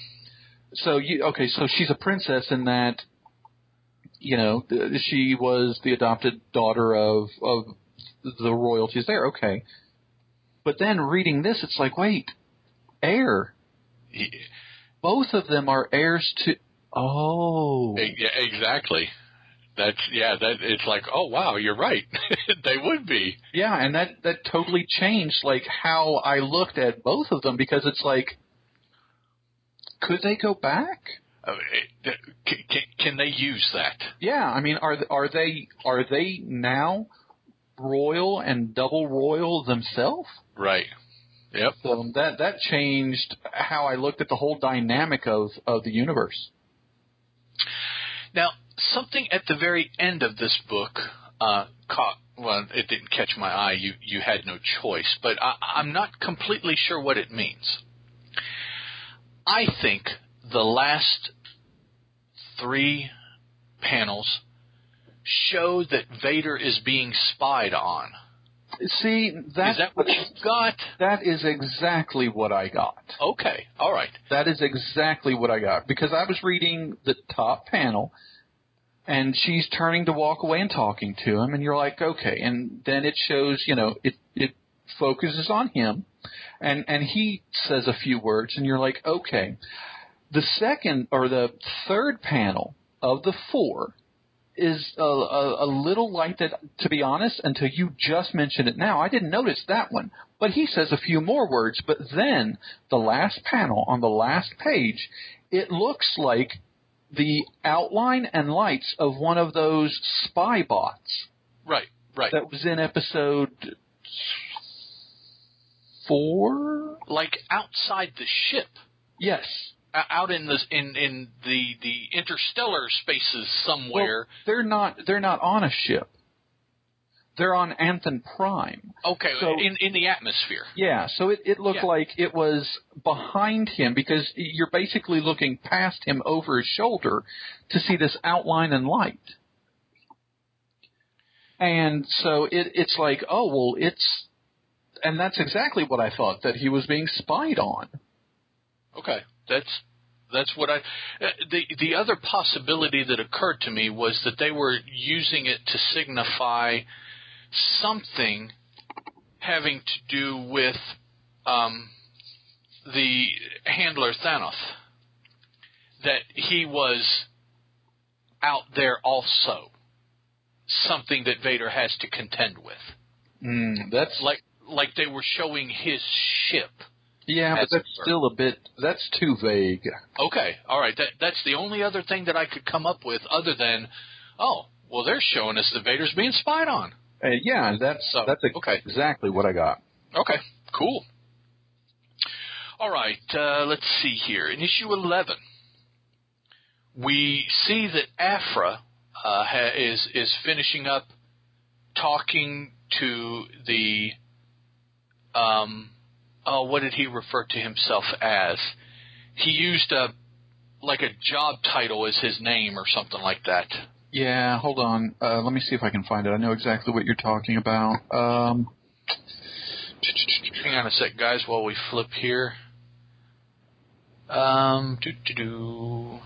So you okay? So she's a princess in that, you know, she was the adopted daughter of of the royalties there. Okay, but then reading this, it's like, wait, heir. He, Both of them are heirs to. Oh, yeah, exactly. That's yeah. That it's like, oh wow, you're right. *laughs* they would be. yeah, and that that totally changed like how I looked at both of them because it's like, could they go back? Can, can they use that? Yeah, I mean, are are they are they now royal and double royal themselves? Right. Yep. So that that changed how I looked at the whole dynamic of of the universe. Now, something at the very end of this book uh, caught. Well, it didn't catch my eye. You you had no choice, but I, I'm not completely sure what it means. I think the last three panels show that Vader is being spied on. See, that is that what you got? that is exactly what I got. Okay, all right. That is exactly what I got because I was reading the top panel and she's turning to walk away and talking to him and you're like, okay, and then it shows, you know, it it focuses on him and and he says a few words and you're like, okay. The second or the third panel of the four is a, a, a little light that, to be honest, until you just mentioned it now, I didn't notice that one. But he says a few more words. But then the last panel on the last page, it looks like the outline and lights of one of those spy bots Right, right. that was in episode four. like outside the ship. Yes. O- out in the in in the the interstellar spaces somewhere. Well, they're not. They're not on a ship. They're on Anthan Prime. okay, so- in in the atmosphere. Yeah, so it, it looked Yeah. like it was behind him because you're basically looking past him over his shoulder to see this outline and light. And so it, it's like, oh, well, it's. And that's exactly what I thought, that he was being spied on. Okay, that's that's what I. uh, The the other possibility that occurred to me was that they were using it to signify something having to do with um, the handler Thanoth. That he was out there also. Something that Vader has to contend with. Mm, that's Like like they were showing his ship. Yeah, but that's still a bit. That's too vague. Okay, all right. That that's the only other thing that I could come up with, other than, oh, well, they're showing us that Vader's being spied on. Uh, yeah, that's So, that's okay. exactly what I got. Okay, cool. All right, uh, let's see here. In issue eleven, we see that Aphra uh, ha- is is finishing up talking to the um oh what did he refer to himself as? He used a like a job title as his name or something like that. Yeah, hold on. Uh, let me see if I can find it. I know exactly what you're talking about. Um, Hang on a sec, guys, while we flip here. Um, doo doo doo.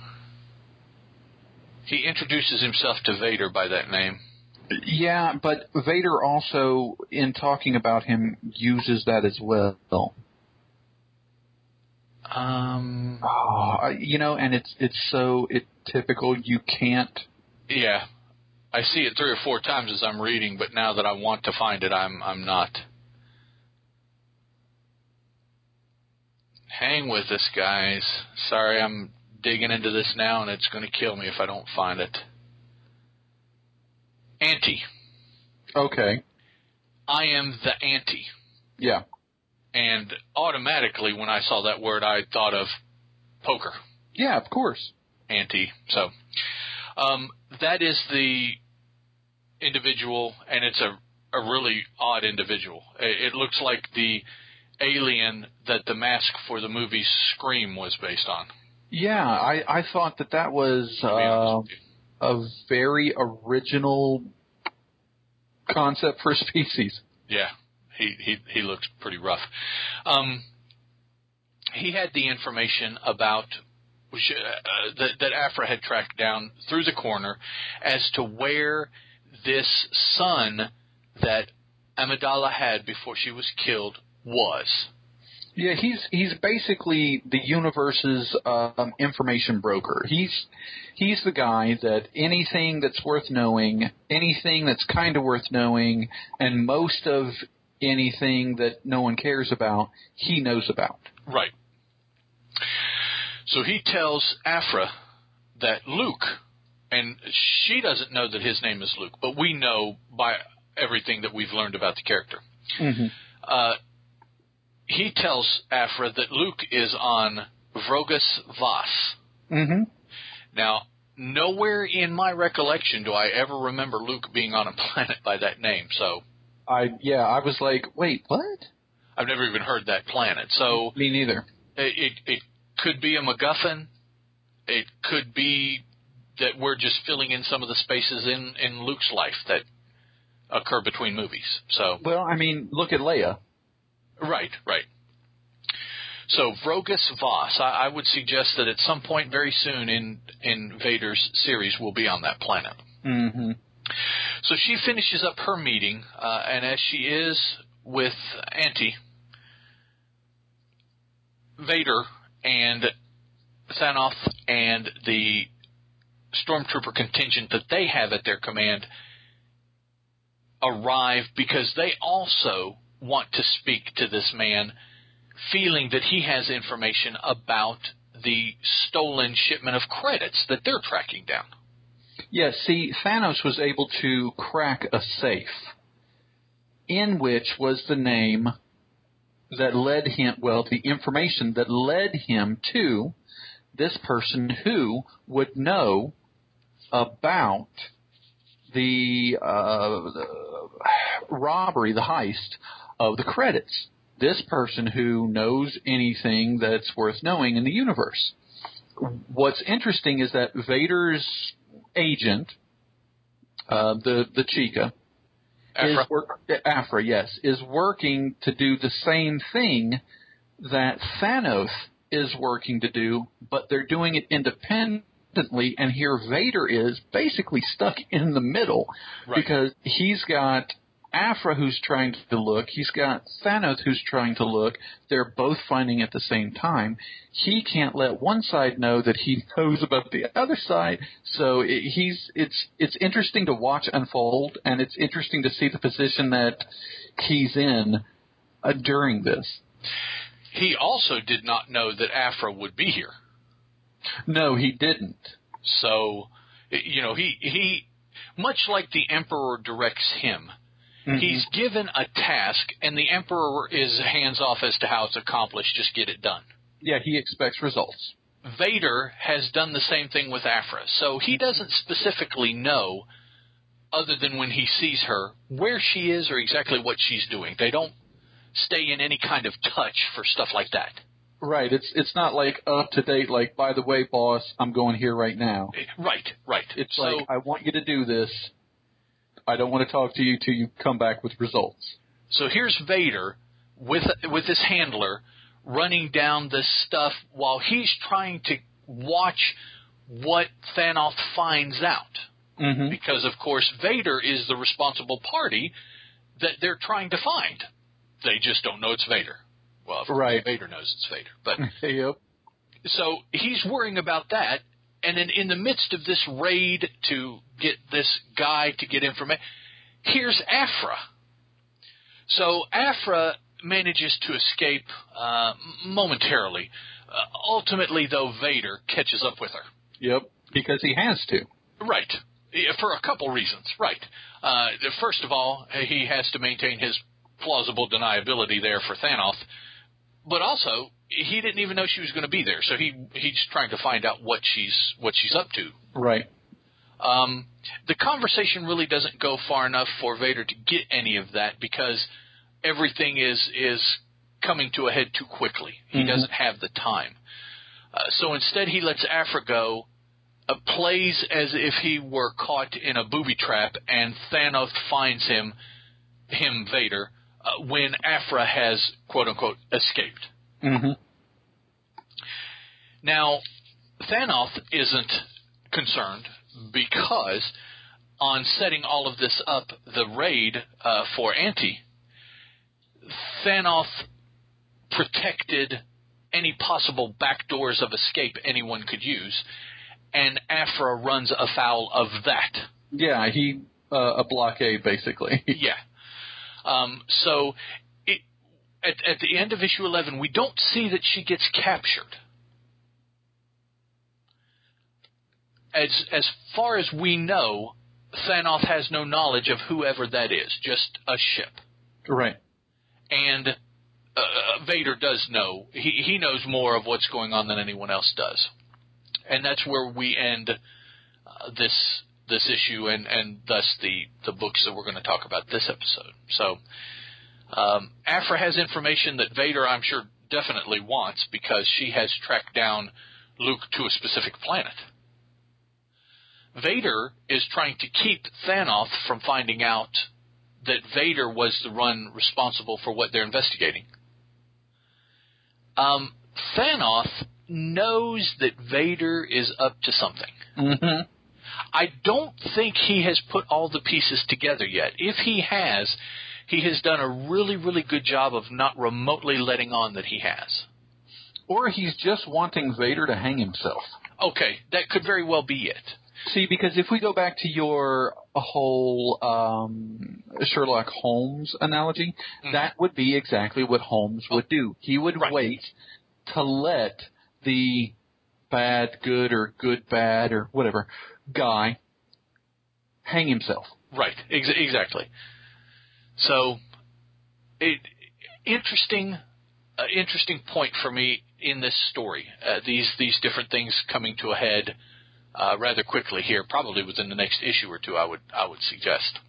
He introduces himself to Vader by that name. Yeah, but Vader also, in talking about him, uses that as well. Um, Oh, you know, and it's it's so it typical. You can't. yeah, I see it three or four times as I'm reading, but now that I want to find it, I'm I'm not. Hang with us, guys. Sorry, I'm digging into this now, and it's going to kill me if I don't find it. Ante. Okay. I am the anti. Yeah. And automatically, when I saw that word, I thought of poker, Yeah, of course. anti. So, um, that is the individual, and it's a, a really odd individual. It, it looks like the alien that the mask for the movie Scream was based on. Yeah, I I thought that that was To be honest uh. A very original concept for a *laughs* species. Yeah, he he he looks pretty rough. Um, he had the information about which, uh, that that Aphra had tracked down through the corner as to where this son that Amidala had before she was killed was. Yeah, he's he's basically the universe's um, information broker. He's he's the guy that anything that's worth knowing, anything that's kind of worth knowing, and most of anything that no one cares about, he knows about. Right. So he tells Aphra that Luke, and she doesn't know that his name is Luke, but we know by everything that we've learned about the character. Mm-hmm. Uh, he tells Aphra that Luke is on Vrogas Vas. Mm-hmm. Now, nowhere in my recollection do I ever remember Luke being on a *laughs* planet by that name, so I yeah, I was like, wait, what? I've never even heard that planet. So Me neither. it, it, it could be a MacGuffin. It could be that we're just filling in some of the spaces in, in Luke's life that occur between movies. So Well, I mean, look at Leia. Right, right. So Vrogas Vas, I, I would suggest that at some point very soon in in Vader's series we'll be on that planet. Mm-hmm. So she finishes up her meeting, uh, and as she is with Auntie, Vader and Thanoth and the stormtrooper contingent that they have at their command arrive because they also want to speak to this man, feeling that he has information about the stolen shipment of credits that they're tracking down. Yeah, see, Thanoth was able to crack a safe in which was the name that led him, well, the information that led him to this person who would know about the, uh, the robbery, the heist of the credits. This person who knows anything that's worth knowing in the universe. What's interesting is that Vader's agent, uh, the the Chica, Aphra. is work, Aphra, yes, is working to do the same thing that Thanoth is working to do, but they're doing it independently. And here Vader is basically stuck in the middle Right. because he's got Aphra who's trying to look, he's got Thanoth who's trying to look. They're both finding at the same time. He can't let one side know that he knows about the other side. So it, he's it's it's interesting to watch unfold, and it's interesting to see the position that he's in uh, during this. He also did not know that Aphra would be here. No, he didn't. So, you know, he he much like the emperor directs him. Mm-hmm. He's given a task, and the emperor is hands off as to how it's accomplished. Just get it done. yeah, he expects results. Vader has done the same thing with Aphra, So he doesn't specifically know, other than when he sees her, where she is or exactly what she's doing. They don't stay in any kind of touch for stuff like that. Right. It's it's not like up to date. Like, by the way, boss, I'm going here right now. Right, right. It's so, like I want you to do this. I don't want to talk to you till you come back with results. So here's Vader with with his handler running down this stuff while he's trying to watch what Thanoth finds out. Mm-hmm. Because of course Vader is the responsible party that they're trying to find. They just don't know it's Vader. Well, of course Right. Vader knows it's Vader, but *laughs* yep. so he's worrying about that, and then in the midst of this raid to get this guy to get information, here's Aphra. So Aphra manages to escape uh, momentarily. Uh, ultimately, though, Vader catches up with her. Yep. Because he has to. Right. For a couple reasons. Right. Uh, first of all, he has to maintain his plausible deniability there for Thanoth, but also he didn't even know she was going to be there, so he he's trying to find out what she's what she's up to. Right. Um, the conversation really doesn't go far enough for Vader to get any of that because everything is is coming to a head too quickly. He Mhm. doesn't have the time. Uh, so instead, he lets Aphra go, uh, plays as if he were caught in a booby trap, and Thanoth finds him, him Vader, uh, when Aphra has quote unquote escaped. Mm-hmm. Now, Thanoth isn't concerned because on setting all of this up, the raid uh, for Ante, Thanoth protected any possible back doors of escape anyone could use, and Aphra runs afoul of that. Yeah, he uh, a blockade basically. *laughs* Yeah. Um, so at, at the end of issue 11, we don't see that she gets captured. As, as far as we know, Thanoth has no knowledge of whoever that is, just a ship. right. And uh, Vader does know. He, he knows more of what's going on than anyone else does. And that's where we end uh, this this issue and, and thus the, the books that we're going to talk about this episode. So, um, Aphra has information that Vader, I'm sure, definitely wants because she has tracked down Luke to a specific planet. Vader is trying to keep Thanoth from finding out that Vader was the one responsible for what they're investigating. Um, Thanoth knows that Vader is up to something. Mm-hmm. I don't think he has put all the pieces together yet. If he has, he has done a really, really good job of not remotely letting on that he has. Or he's just wanting Vader to hang himself. Okay, that could very well be it. See, because if we go back to your whole um, Sherlock Holmes analogy, Mhm. that would be exactly what Holmes would do. He would Right. wait to let the bad, good, or good, bad, or whatever guy hang himself. Right, ex- exactly. So, it, interesting, uh, interesting point for me in this story. Uh, these these different things coming to a head uh, rather quickly here, probably within the next issue or two. I would I would suggest.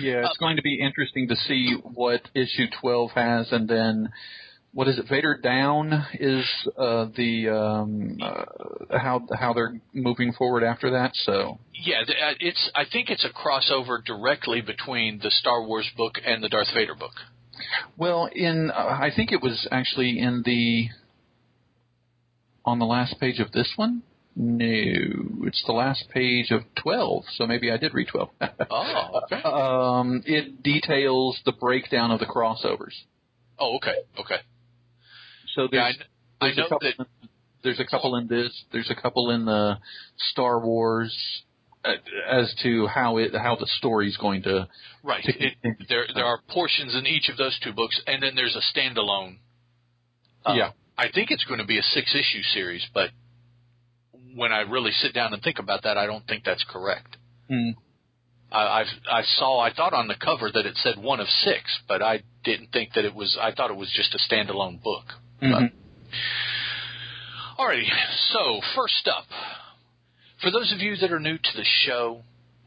Yeah, it's going to be interesting to see what issue 12 has, and then what is it? Vader Down is uh, the um, uh, how how they're moving forward after that. So Yeah, uh, it's. I think it's a crossover directly between the Star Wars book and the Darth Vader book. Well, in uh, I think it was actually in the on the last page of this one. No, it's the last page of twelve. So maybe I did read twelve. *laughs* Oh, okay. um, it details the breakdown of the crossovers. Oh, okay, okay. So there's, I, I there's a know couple. that. There's a couple in this. There's a couple in the Star Wars uh, as to how it how the story's going to. Right. to It, there there are portions in each of those two books, and then there's a standalone. uh, Yeah. I think it's going to be a six issue series, but when I really sit down and think about that, I don't think that's correct. Mm. I, I've I saw I thought on the cover that it said one of six, but I didn't think that it was. I thought it was just a standalone book. Mhm. All Alrighty, so first up, for those of you that are new to the show,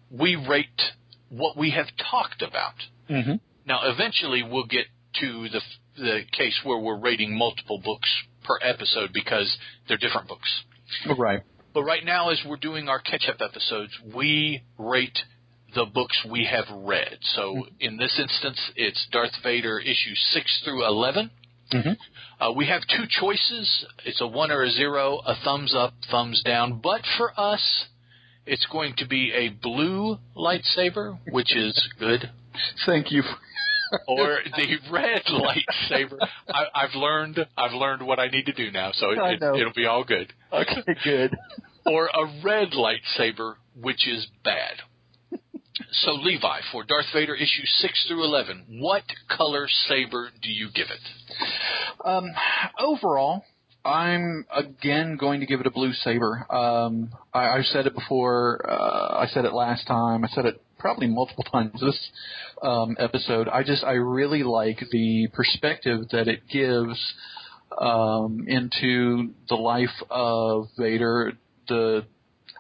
we rate what we have talked about. Mm-hmm. Now, eventually, we'll get to the the case where we're rating multiple books per episode because they're different books. Right. But right now, as we're doing our catch up episodes, we rate the books we have read. So in this instance, it's Darth Vader issue 6 through 11. Mm-hmm. Uh, we have two choices. It's a one or a zero, a thumbs up, thumbs down. But for us, it's going to be a blue lightsaber, which is good, Thank you. or the red lightsaber. I, I've learned. I've learned what I need to do now, so it, know. it'll be all good. okay, good. Or a red lightsaber, which is bad. So Levi, for Darth Vader issue six through eleven, what color saber do you give it? Um, overall, I'm again going to give it a blue saber. Um, I, I've said it before. Uh, I said it last time. I said it probably multiple *laughs* times this um, episode. I just I really like the perspective that it gives um, into the life of Vader. The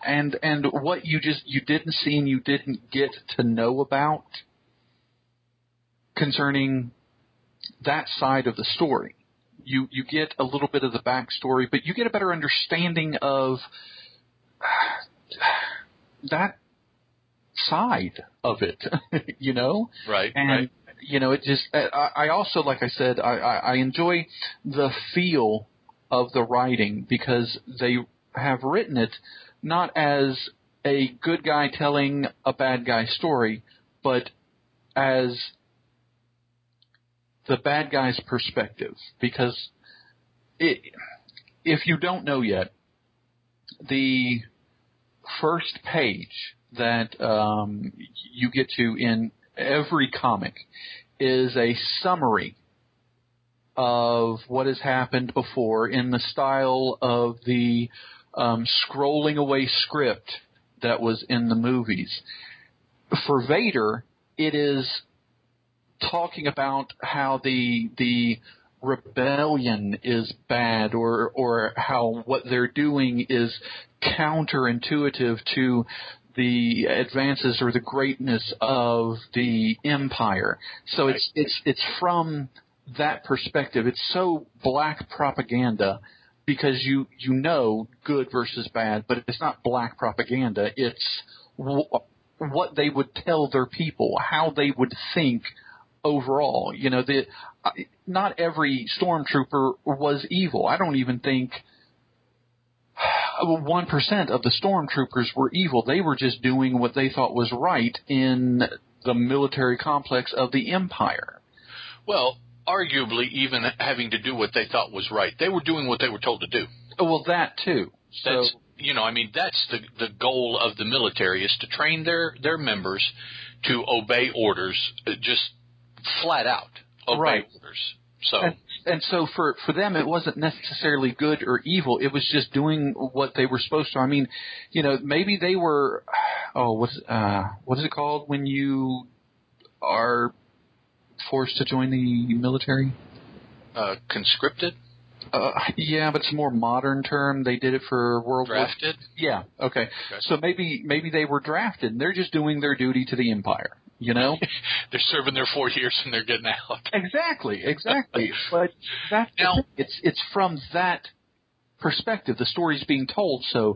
and and what you just you didn't see and you didn't get to know about concerning that side of the story. You you get a little bit of the backstory, but you get a better understanding of *sighs* that side of it. *laughs* you know, Right, and right. you know it just. I, I also, like I said, I, I, I enjoy the feel of the writing because they have written it not as a good guy telling a bad guy story, but as the bad guy's perspective. Because it, if you don't know yet, the first page that um, you get to in every comic is a summary of what has happened before in the style of the um, scrolling away script that was in the movies. For Vader, it is talking about how the the rebellion is bad or or how what they're doing is counterintuitive to the advances or the greatness of the empire. So it's it's it's from that perspective. It's so black propaganda because you you know good versus bad, but it's not black propaganda. It's w- what they would tell their people, how they would think overall. You know, the not every stormtrooper was evil. I don't even think *sighs* one percent of the stormtroopers were evil. They were just doing what they thought was right in the military complex of the empire. Well, arguably, even having to do what they thought was right, they were doing what they were told to do. Well, that too. So That's you know, I mean, that's the the goal of the military is to train their their members to obey orders, uh, just flat out obey Right. orders. So and, and so for for them it wasn't necessarily good or evil it was just doing what they were supposed to i mean you know maybe they were oh what's uh what is it called when you are forced to join the military uh, conscripted, uh yeah but it's a more modern term they did it for world War drafted. war yeah okay Okay. so maybe maybe they were drafted and they're just doing their duty to the empire you know *laughs* they're serving their four years and they're getting out. *laughs* Exactly, exactly. *laughs* but that's Now- it's it's from that perspective the story's being told, so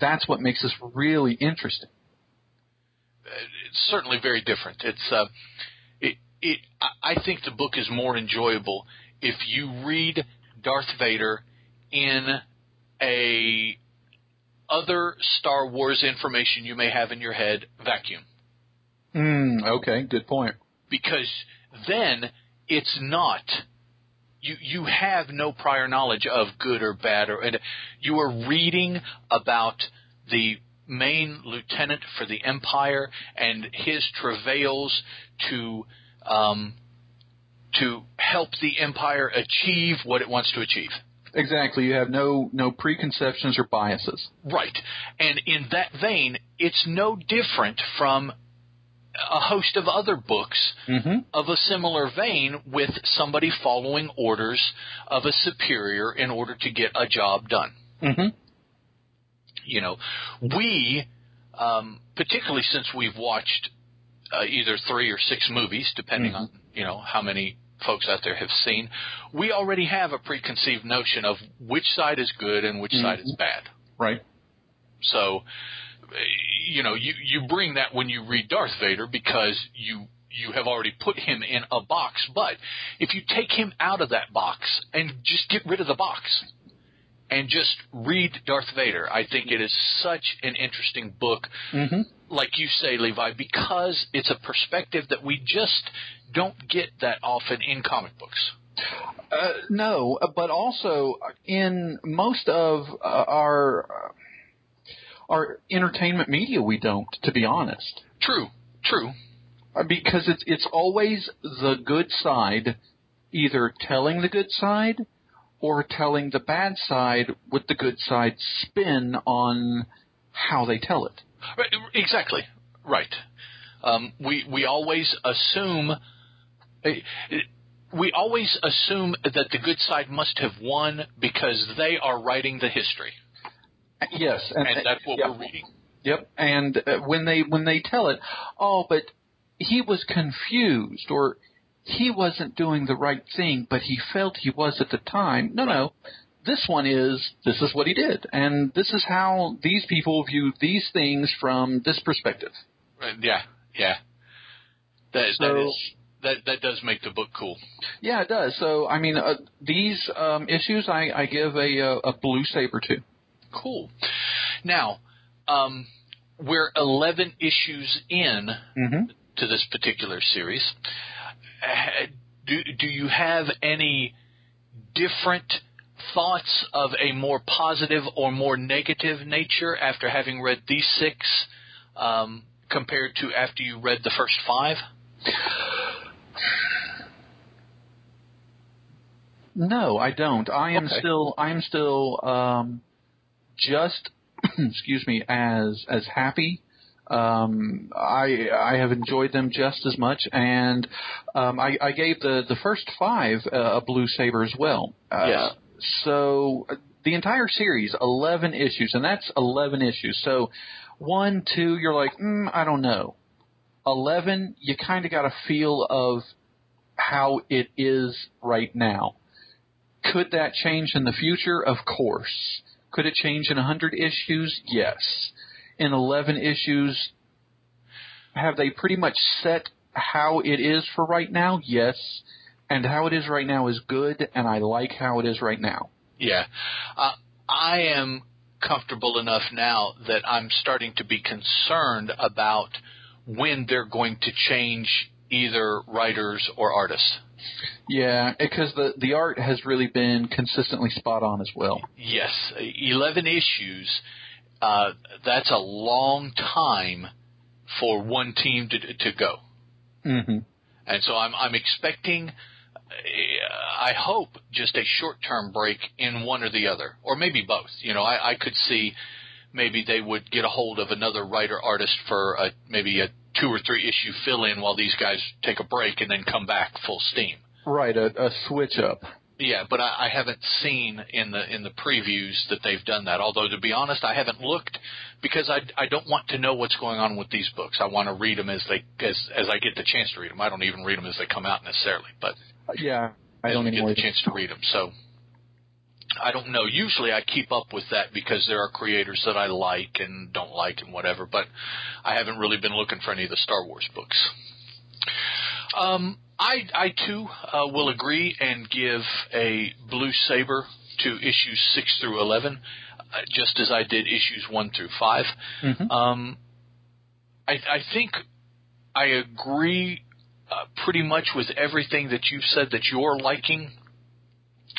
that's what makes this really interesting. it's certainly very different. It's uh, it I think the book is more enjoyable if you read Darth Vader in a other Star Wars information you may have in your head vacuum, Mm, okay, good point. because then it's not. You, you have no prior knowledge of good or bad, or and you are reading about the main lieutenant for the Empire and his travails to um, to help the Empire achieve what it wants to achieve. Exactly. You have no no preconceptions or biases. Right. And in that vein, it's no different from a host of other books Mm-hmm. of a similar vein with somebody following orders of a superior in order to get a job done. Mm-hmm. You know, we, um, particularly since we've watched uh, either three or six movies, depending Mhm. on you know how many folks out there have seen, we already have a preconceived notion of which side is good and which side is bad. Right. So, you know, you you bring that when you read Darth Vader because you you have already put him in a box. But if you take him out of that box and just get rid of the box and just read Darth Vader, I think it is such an interesting book. Mm-hmm. Like you say, Levi, because it's a perspective that we just don't get that often in comic books. Uh, no, but also in most of uh, our uh, our entertainment media, we don't. To be honest, True, true. Uh, because it's it's always the good side, either telling the good side or telling the bad side with the good side spin on how they tell it. Right, Exactly. Right. Um, we we always assume we always assume that the good side must have won because they are writing the history, Yes, and, and that's what yeah. we're reading. Yep. And uh, when they when they tell it, oh, but he was confused or he wasn't doing the right thing, but he felt he was at the time. No, no. This one is this is what he did, and this is how these people view these things from this perspective. Yeah, yeah. That that So- is that that does make the book cool. Yeah, it does. So I mean, uh, these um, issues I, I give a uh, a blue saber to. Cool. Now, um, we're eleven issues in Mm-hmm. to this particular series. Uh, Do do you have any different thoughts of a more positive or more negative nature after having read these six um, compared to after you read the first five? No, I don't. I am Okay. still I am still um, just *clears throat* excuse me as as happy. Um, I I have enjoyed them just as much, and um, I, I gave the the first five uh, a blue saber as well. Uh, Yes. So uh, the entire series, eleven issues, and that's eleven issues. So one, two, you're like, mm, I don't know. Eleven, you kind of got a feel of how it is right now. Could that change in the future? Of course. Could it change in a 100 issues? Yes. In 11 issues, have they pretty much set how it is for right now? Yes. And how it is right now is good, and I like how it is right now. Yeah. Uh, I am comfortable enough now that I'm starting to be concerned about when they're going to change either writers or artists. Yeah, because the the art has really been consistently spot on as well. Yes, 11 issues. Uh, that's a long time for one team to to go, hmm and so I'm I'm expecting. uh, I hope just a short term break in one or the other, or maybe both. You know, I, I could see maybe they would get a hold of another writer artist for a maybe a two or three issue fill in while these guys take a break and then come back full steam. Right, a, a switch up. Yeah, but I, I haven't seen in the in the previews that they've done that. Although to be honest, I haven't looked because I I don't want to know what's going on with these books. I want to read them as they as as I get the chance to read them. I don't even read them as they come out necessarily, but Yeah, I don't get the chance to read them. So I don't know. Usually I keep up with that because there are creators that I like and don't like and whatever. But I haven't really been looking for any of the Star Wars books. Um, I I too uh, will agree and give a blue saber to issues six through eleven, uh, just as I did issues one through 5 Mhm. Um, I I think I agree uh, pretty much with everything that you've said that you're liking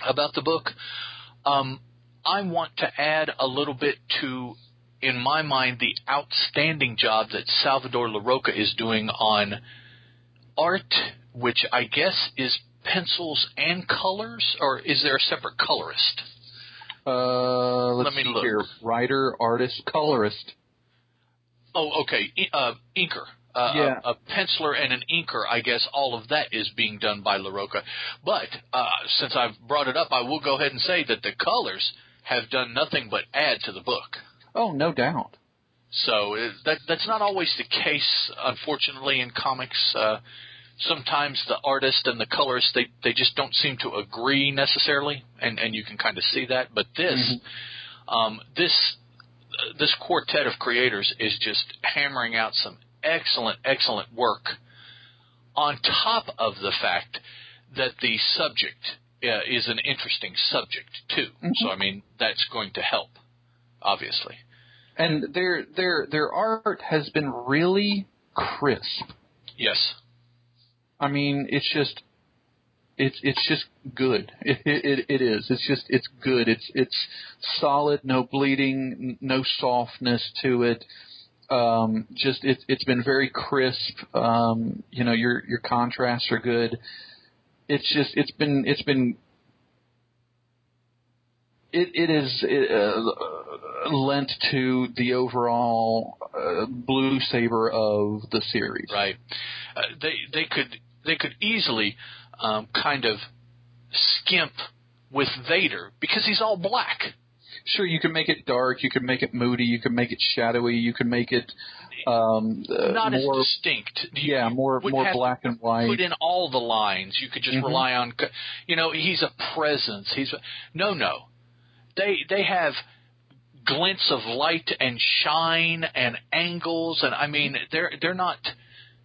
about the book. Um, I want to add a little bit to, in my mind, the outstanding job that Salvador Larroca is doing on art, which I guess is pencils and colors, or is there a separate colorist? Uh, let's Let me see look. here. Writer, artist, colorist. Oh, okay, I- uh, inker. Uh, Yeah. a, a penciler and an inker, I guess all of that is being done by Larroca. But uh, since I've brought it up, I will go ahead and say that the colors have done nothing but add to the book. Oh, no doubt. So it, that that's not always the case, unfortunately, in comics. Uh, sometimes the artist and the colorist they they just don't seem to agree necessarily, and and you can kind of see that. But this um, this uh, this quartet of creators is just hammering out some excellent excellent work. On top of the fact that the subject uh, is an interesting subject too, so I mean that's going to help, obviously. And their their their art has been really crisp. Yes. I mean, it's just it's it's just good. *laughs* It, it it is. It's just it's good. It's it's solid. No bleeding. No softness to it. Um, just it's it's been very crisp. Um, you know, your your contrasts are good. It's just it's been it's been it it is uh, lent to the overall uh, blue saber of the series. Right. Uh, they they could they could easily um, kind of skimp with Vader because he's all black. Sure, you can make it dark, you can make it moody, you can make it shadowy, you can make it um, uh, Not more as distinct. You- yeah, more more black and white. Put in all the lines. You could just Mhm. rely on. You know, he's a presence. He's a, no, no. They they have glints of light and shine and angles, and I mean, they're they're not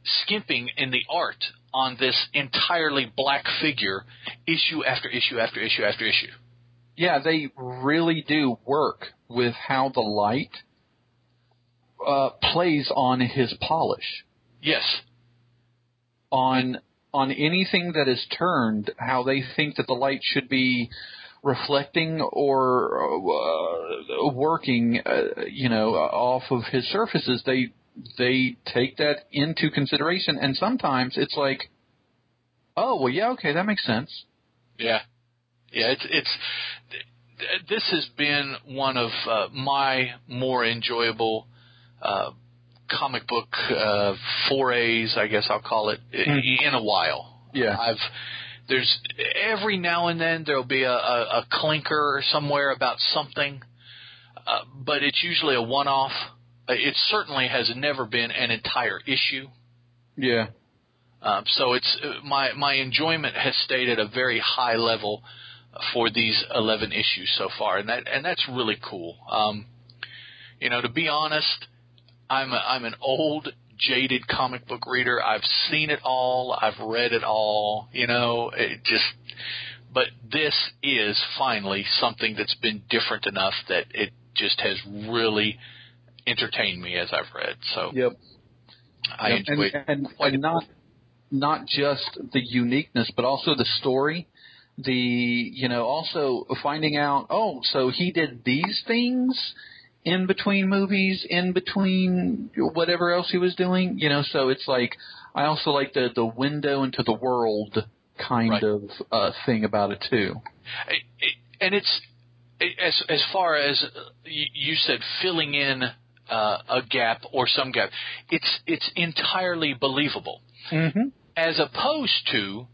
skimping in the art on this entirely black figure, issue after issue after issue after issue. Yeah, they really do work with how the light uh, plays on his polish. Yes. on on anything that is turned, how they think that the light should be reflecting or uh, working, uh, you know, off of his surfaces. They they take that into consideration, and sometimes it's like, oh well, yeah, okay, that makes sense. Yeah, yeah. It's it's th- this has been one of uh, my more enjoyable uh, comic book uh, forays, I guess I'll call it, i Mhm. in a while. Yeah. I've there's every now and then there'll be a, a, a clinker somewhere about something, uh, but it's usually a one-off. It certainly has never been an entire issue. Yeah, Um, so it's my my enjoyment has stayed at a very high level for these eleven issues so far, and that and that's really cool. Um, you know, to be honest, I'm a, I'm an old jaded comic book reader. I've seen it all. I've read it all. You know, it just. But this is finally something that's been different enough that it just has really entertained me as I've read. So yep. I Yep, enjoy and, and, and not not just the uniqueness, but also the story. The you know also finding out oh so he did these things in between movies, in between whatever else he was doing. You know, so it's like I also like the the window into the world kind Right. of uh, thing about it too. It- it- and it's as as far as uh, you you said filling in uh, a gap or some gap it's it's entirely believable Mm-hmm. as opposed to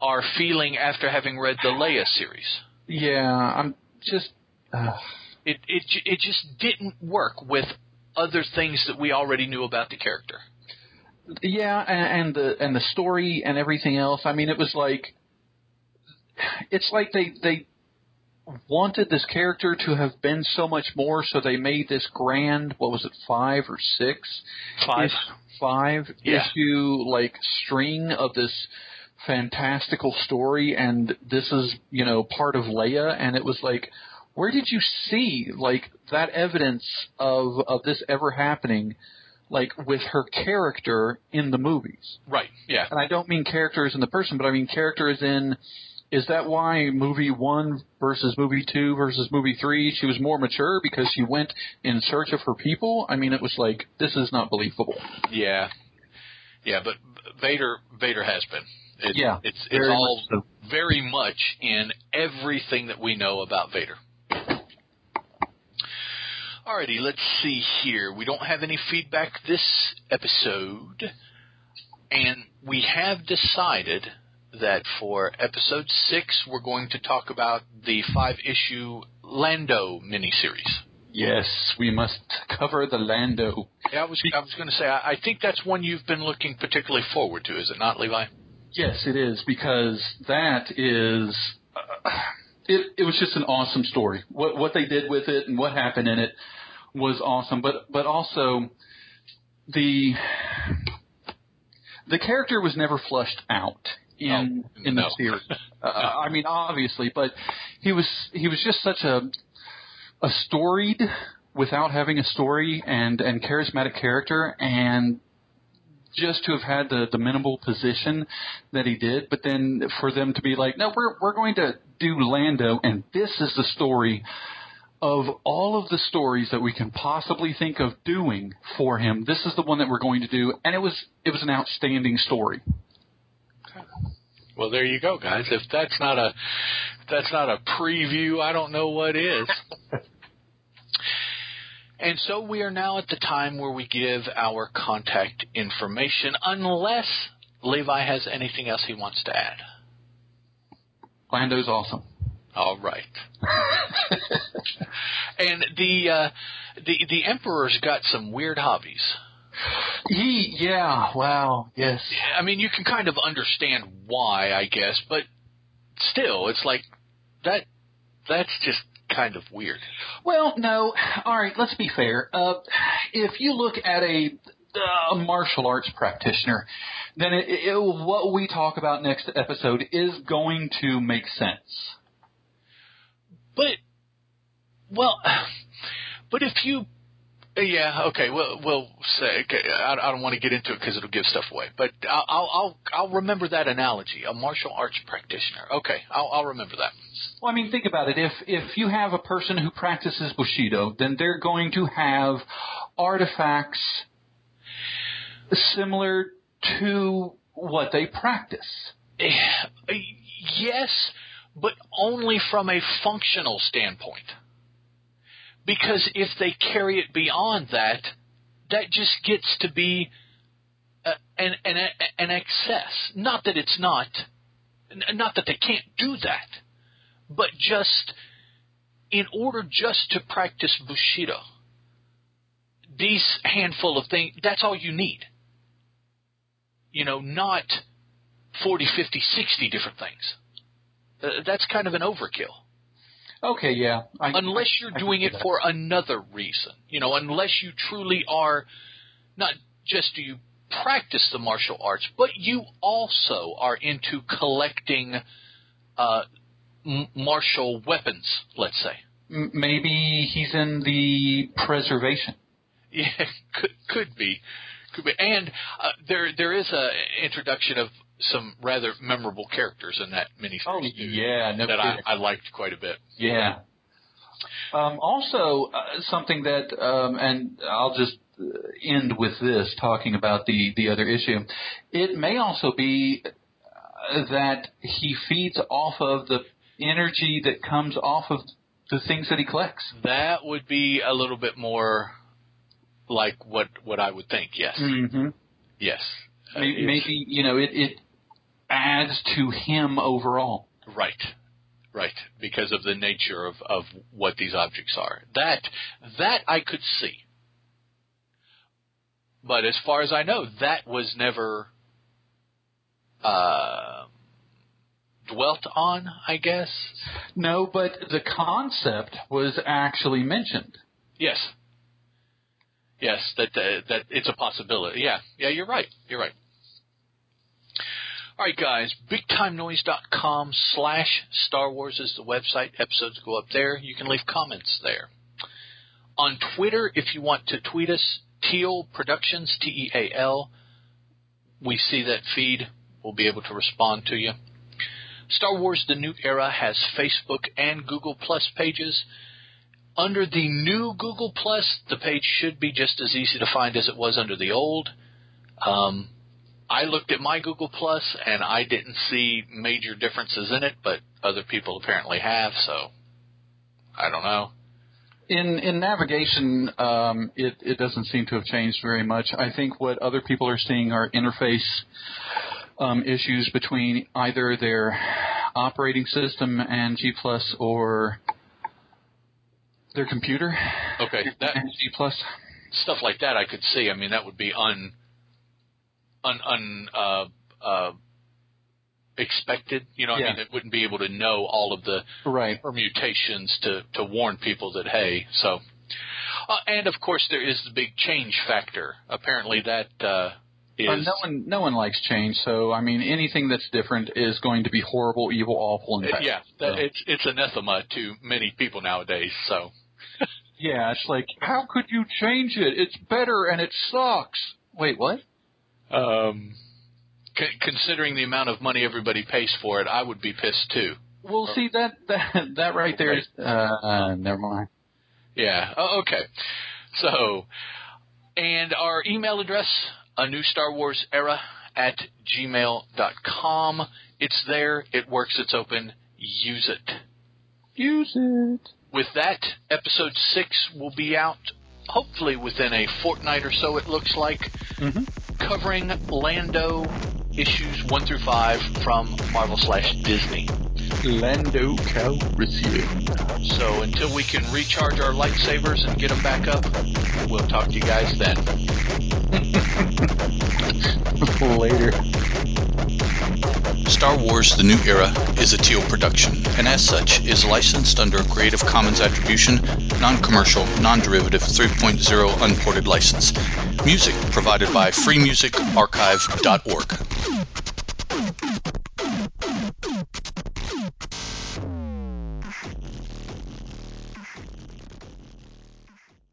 our feeling after having read the Leia series Yeah, I'm just. Uh, it it it just didn't work with other things that we already knew about the character Yeah, and, and the and the story and everything else. I mean, it was like it's like they they wanted this character to have been so much more, so they made this grand. What was it, five or six? Five. Ish- five Yeah. issue like string of this fantastical story, and this is you know part of Leia, and it was like. Where did you see like that evidence of of this ever happening? like with her character in the movies. right yeah And I don't mean characters in the person, but I mean characters in is that why movie 1 versus movie 2 versus movie 3 she was more mature because she went in search of her people? I mean it was like this is not believable. yeah yeah but Vader Vader has been it, Yeah, it's it's all much very much in everything that we know about Vader. Alrighty, let's see here. We don't have any feedback this episode, and we have decided that for episode six, we're going to talk about the five issue Lando miniseries. Yes, we must cover the Lando. Yeah, I was I was going to say I, I think that's one you've been looking particularly forward to, is it not, Levi? Yes, it is because that is uh, it. It was just an awesome story. What what they did with it and what happened in it was awesome. But but also the the character was never flushed out in Oh, in the no. series. *laughs* uh, I mean, obviously, but he was he was just such a a storied without having a story and and charismatic character and just to have had the, the minimal position that he did, but then for them to be like, no, we're we're going to do Lando, and this is the story of all of the stories that we can possibly think of doing for him. This is the one that we're going to do, and it was it was an outstanding story. Well, there you go, guys. If that's not a if that's not a preview, I don't know what is. *laughs* and so we are now at the time where we give our contact information, unless Levi has anything else he wants to add. Lando's awesome. All right. *laughs* and the uh, the the emperor's got some weird hobbies. He, yeah, wow, yes. I mean, you can kind of understand why, I guess, but still, it's like that. That's just kind of weird. Well, no. All right, let's be fair. Uh, if you look at a, a martial arts practitioner, then it, it, what we talk about next episode is going to make sense. But, well, *sighs* but if you, yeah, okay, well, we'll say, okay, I, I don't want to get into it because it'll give stuff away. But I'll, I'll, I'll, remember that analogy. A martial arts practitioner. Okay, I'll, I'll remember that. Well, I mean, think about it. If if you have a person who practices bushido, then they're going to have artifacts similar to what they practice. *sighs* Yes, but only from a functional standpoint. Because if they carry it beyond that, that just gets to be an, an an excess. Not that it's not, not that they can't do that, but just in order just to practice bushido, these handful of things. That's all you need. You know, not 40, 50, 60 different things. Uh, that's kind of an overkill. Okay, yeah. I, Unless you're I doing see it that. for another reason. You know, unless you truly are, not just do you practice the martial arts, but you also are into collecting uh, m- martial weapons, let's say. Maybe he's in the preservation. Yeah, *laughs* could could be, could be. And uh, there there is a introduction of some rather memorable characters in that miniseries. Oh, yeah, no that I. I liked quite a bit. Yeah. Um, also, uh, something that, um, and I'll just uh, end with this, talking about the the other issue. It may also be uh, that he feeds off of the energy that comes off of the things that he collects. That would be a little bit more like what what I would think. Yes, Mm-hmm. yes. Uh, Maybe, it's- maybe you know it, it adds to him overall. Right, right. Because of the nature of of what these objects are. That that I could see. But as far as I know, that was never uh, dwelt on. I guess. No, but the concept was actually mentioned. Yes. Yes, that uh, that it's a possibility. Yeah, yeah, you're right. You're right. All right, guys. BigTimeNoise.com slash Star Wars is the website. Episodes go up there. You can leave comments there. On Twitter, if you want to tweet us, Teal Productions, T E A L. We see that feed. We'll be able to respond to you. Star Wars The New Era has Facebook and Google Plus pages. Under the new Google Plus, the page should be just as easy to find as it was under the old. Um, I looked at my Google Plus and I didn't see major differences in it, but other people apparently have, so I don't know. In in navigation, um, it it doesn't seem to have changed very much. I think what other people are seeing are interface um, issues between either their operating system and G Plus or their computer. Okay, that and G Plus. stuff like that I could see. I mean, that would be un un un uh, uh, expected. You know, I mean, it wouldn't be able to know all of the Right. permutations to to warn people that hey, so. Uh, and of course, there is the big change factor. Apparently, that uh, is Uh, no one no one likes change, so I mean anything that's different is going to be horrible, evil, awful, and bad. yeah, that, So- it's it's anathema to many people nowadays. So. Yeah, it's like, how could you change it? It's better and it sucks. Wait, what? Um, c- considering the amount of money everybody pays for it, I would be pissed too. Well, see that that that right there is. Uh, uh, never mind. Yeah. Oh, okay. So, and our email address, a new Star Wars era at gmail.com. It's there. It works. It's open. Use it. Use it. With that, episode six will be out hopefully within a fortnight or so, it looks like, Mm-hmm. Covering Lando issues one through five from Marvel slash Disney. Lando Calrissian. So until we can recharge our lightsabers and get them back up, we'll talk to you guys then. *laughs* Later. Star Wars The New Era is a Teal production, and as such is licensed under a Creative Commons Attribution, Non-Commercial, Non-Derivative 3.0 Unported License. Music provided by freemusicarchive.org.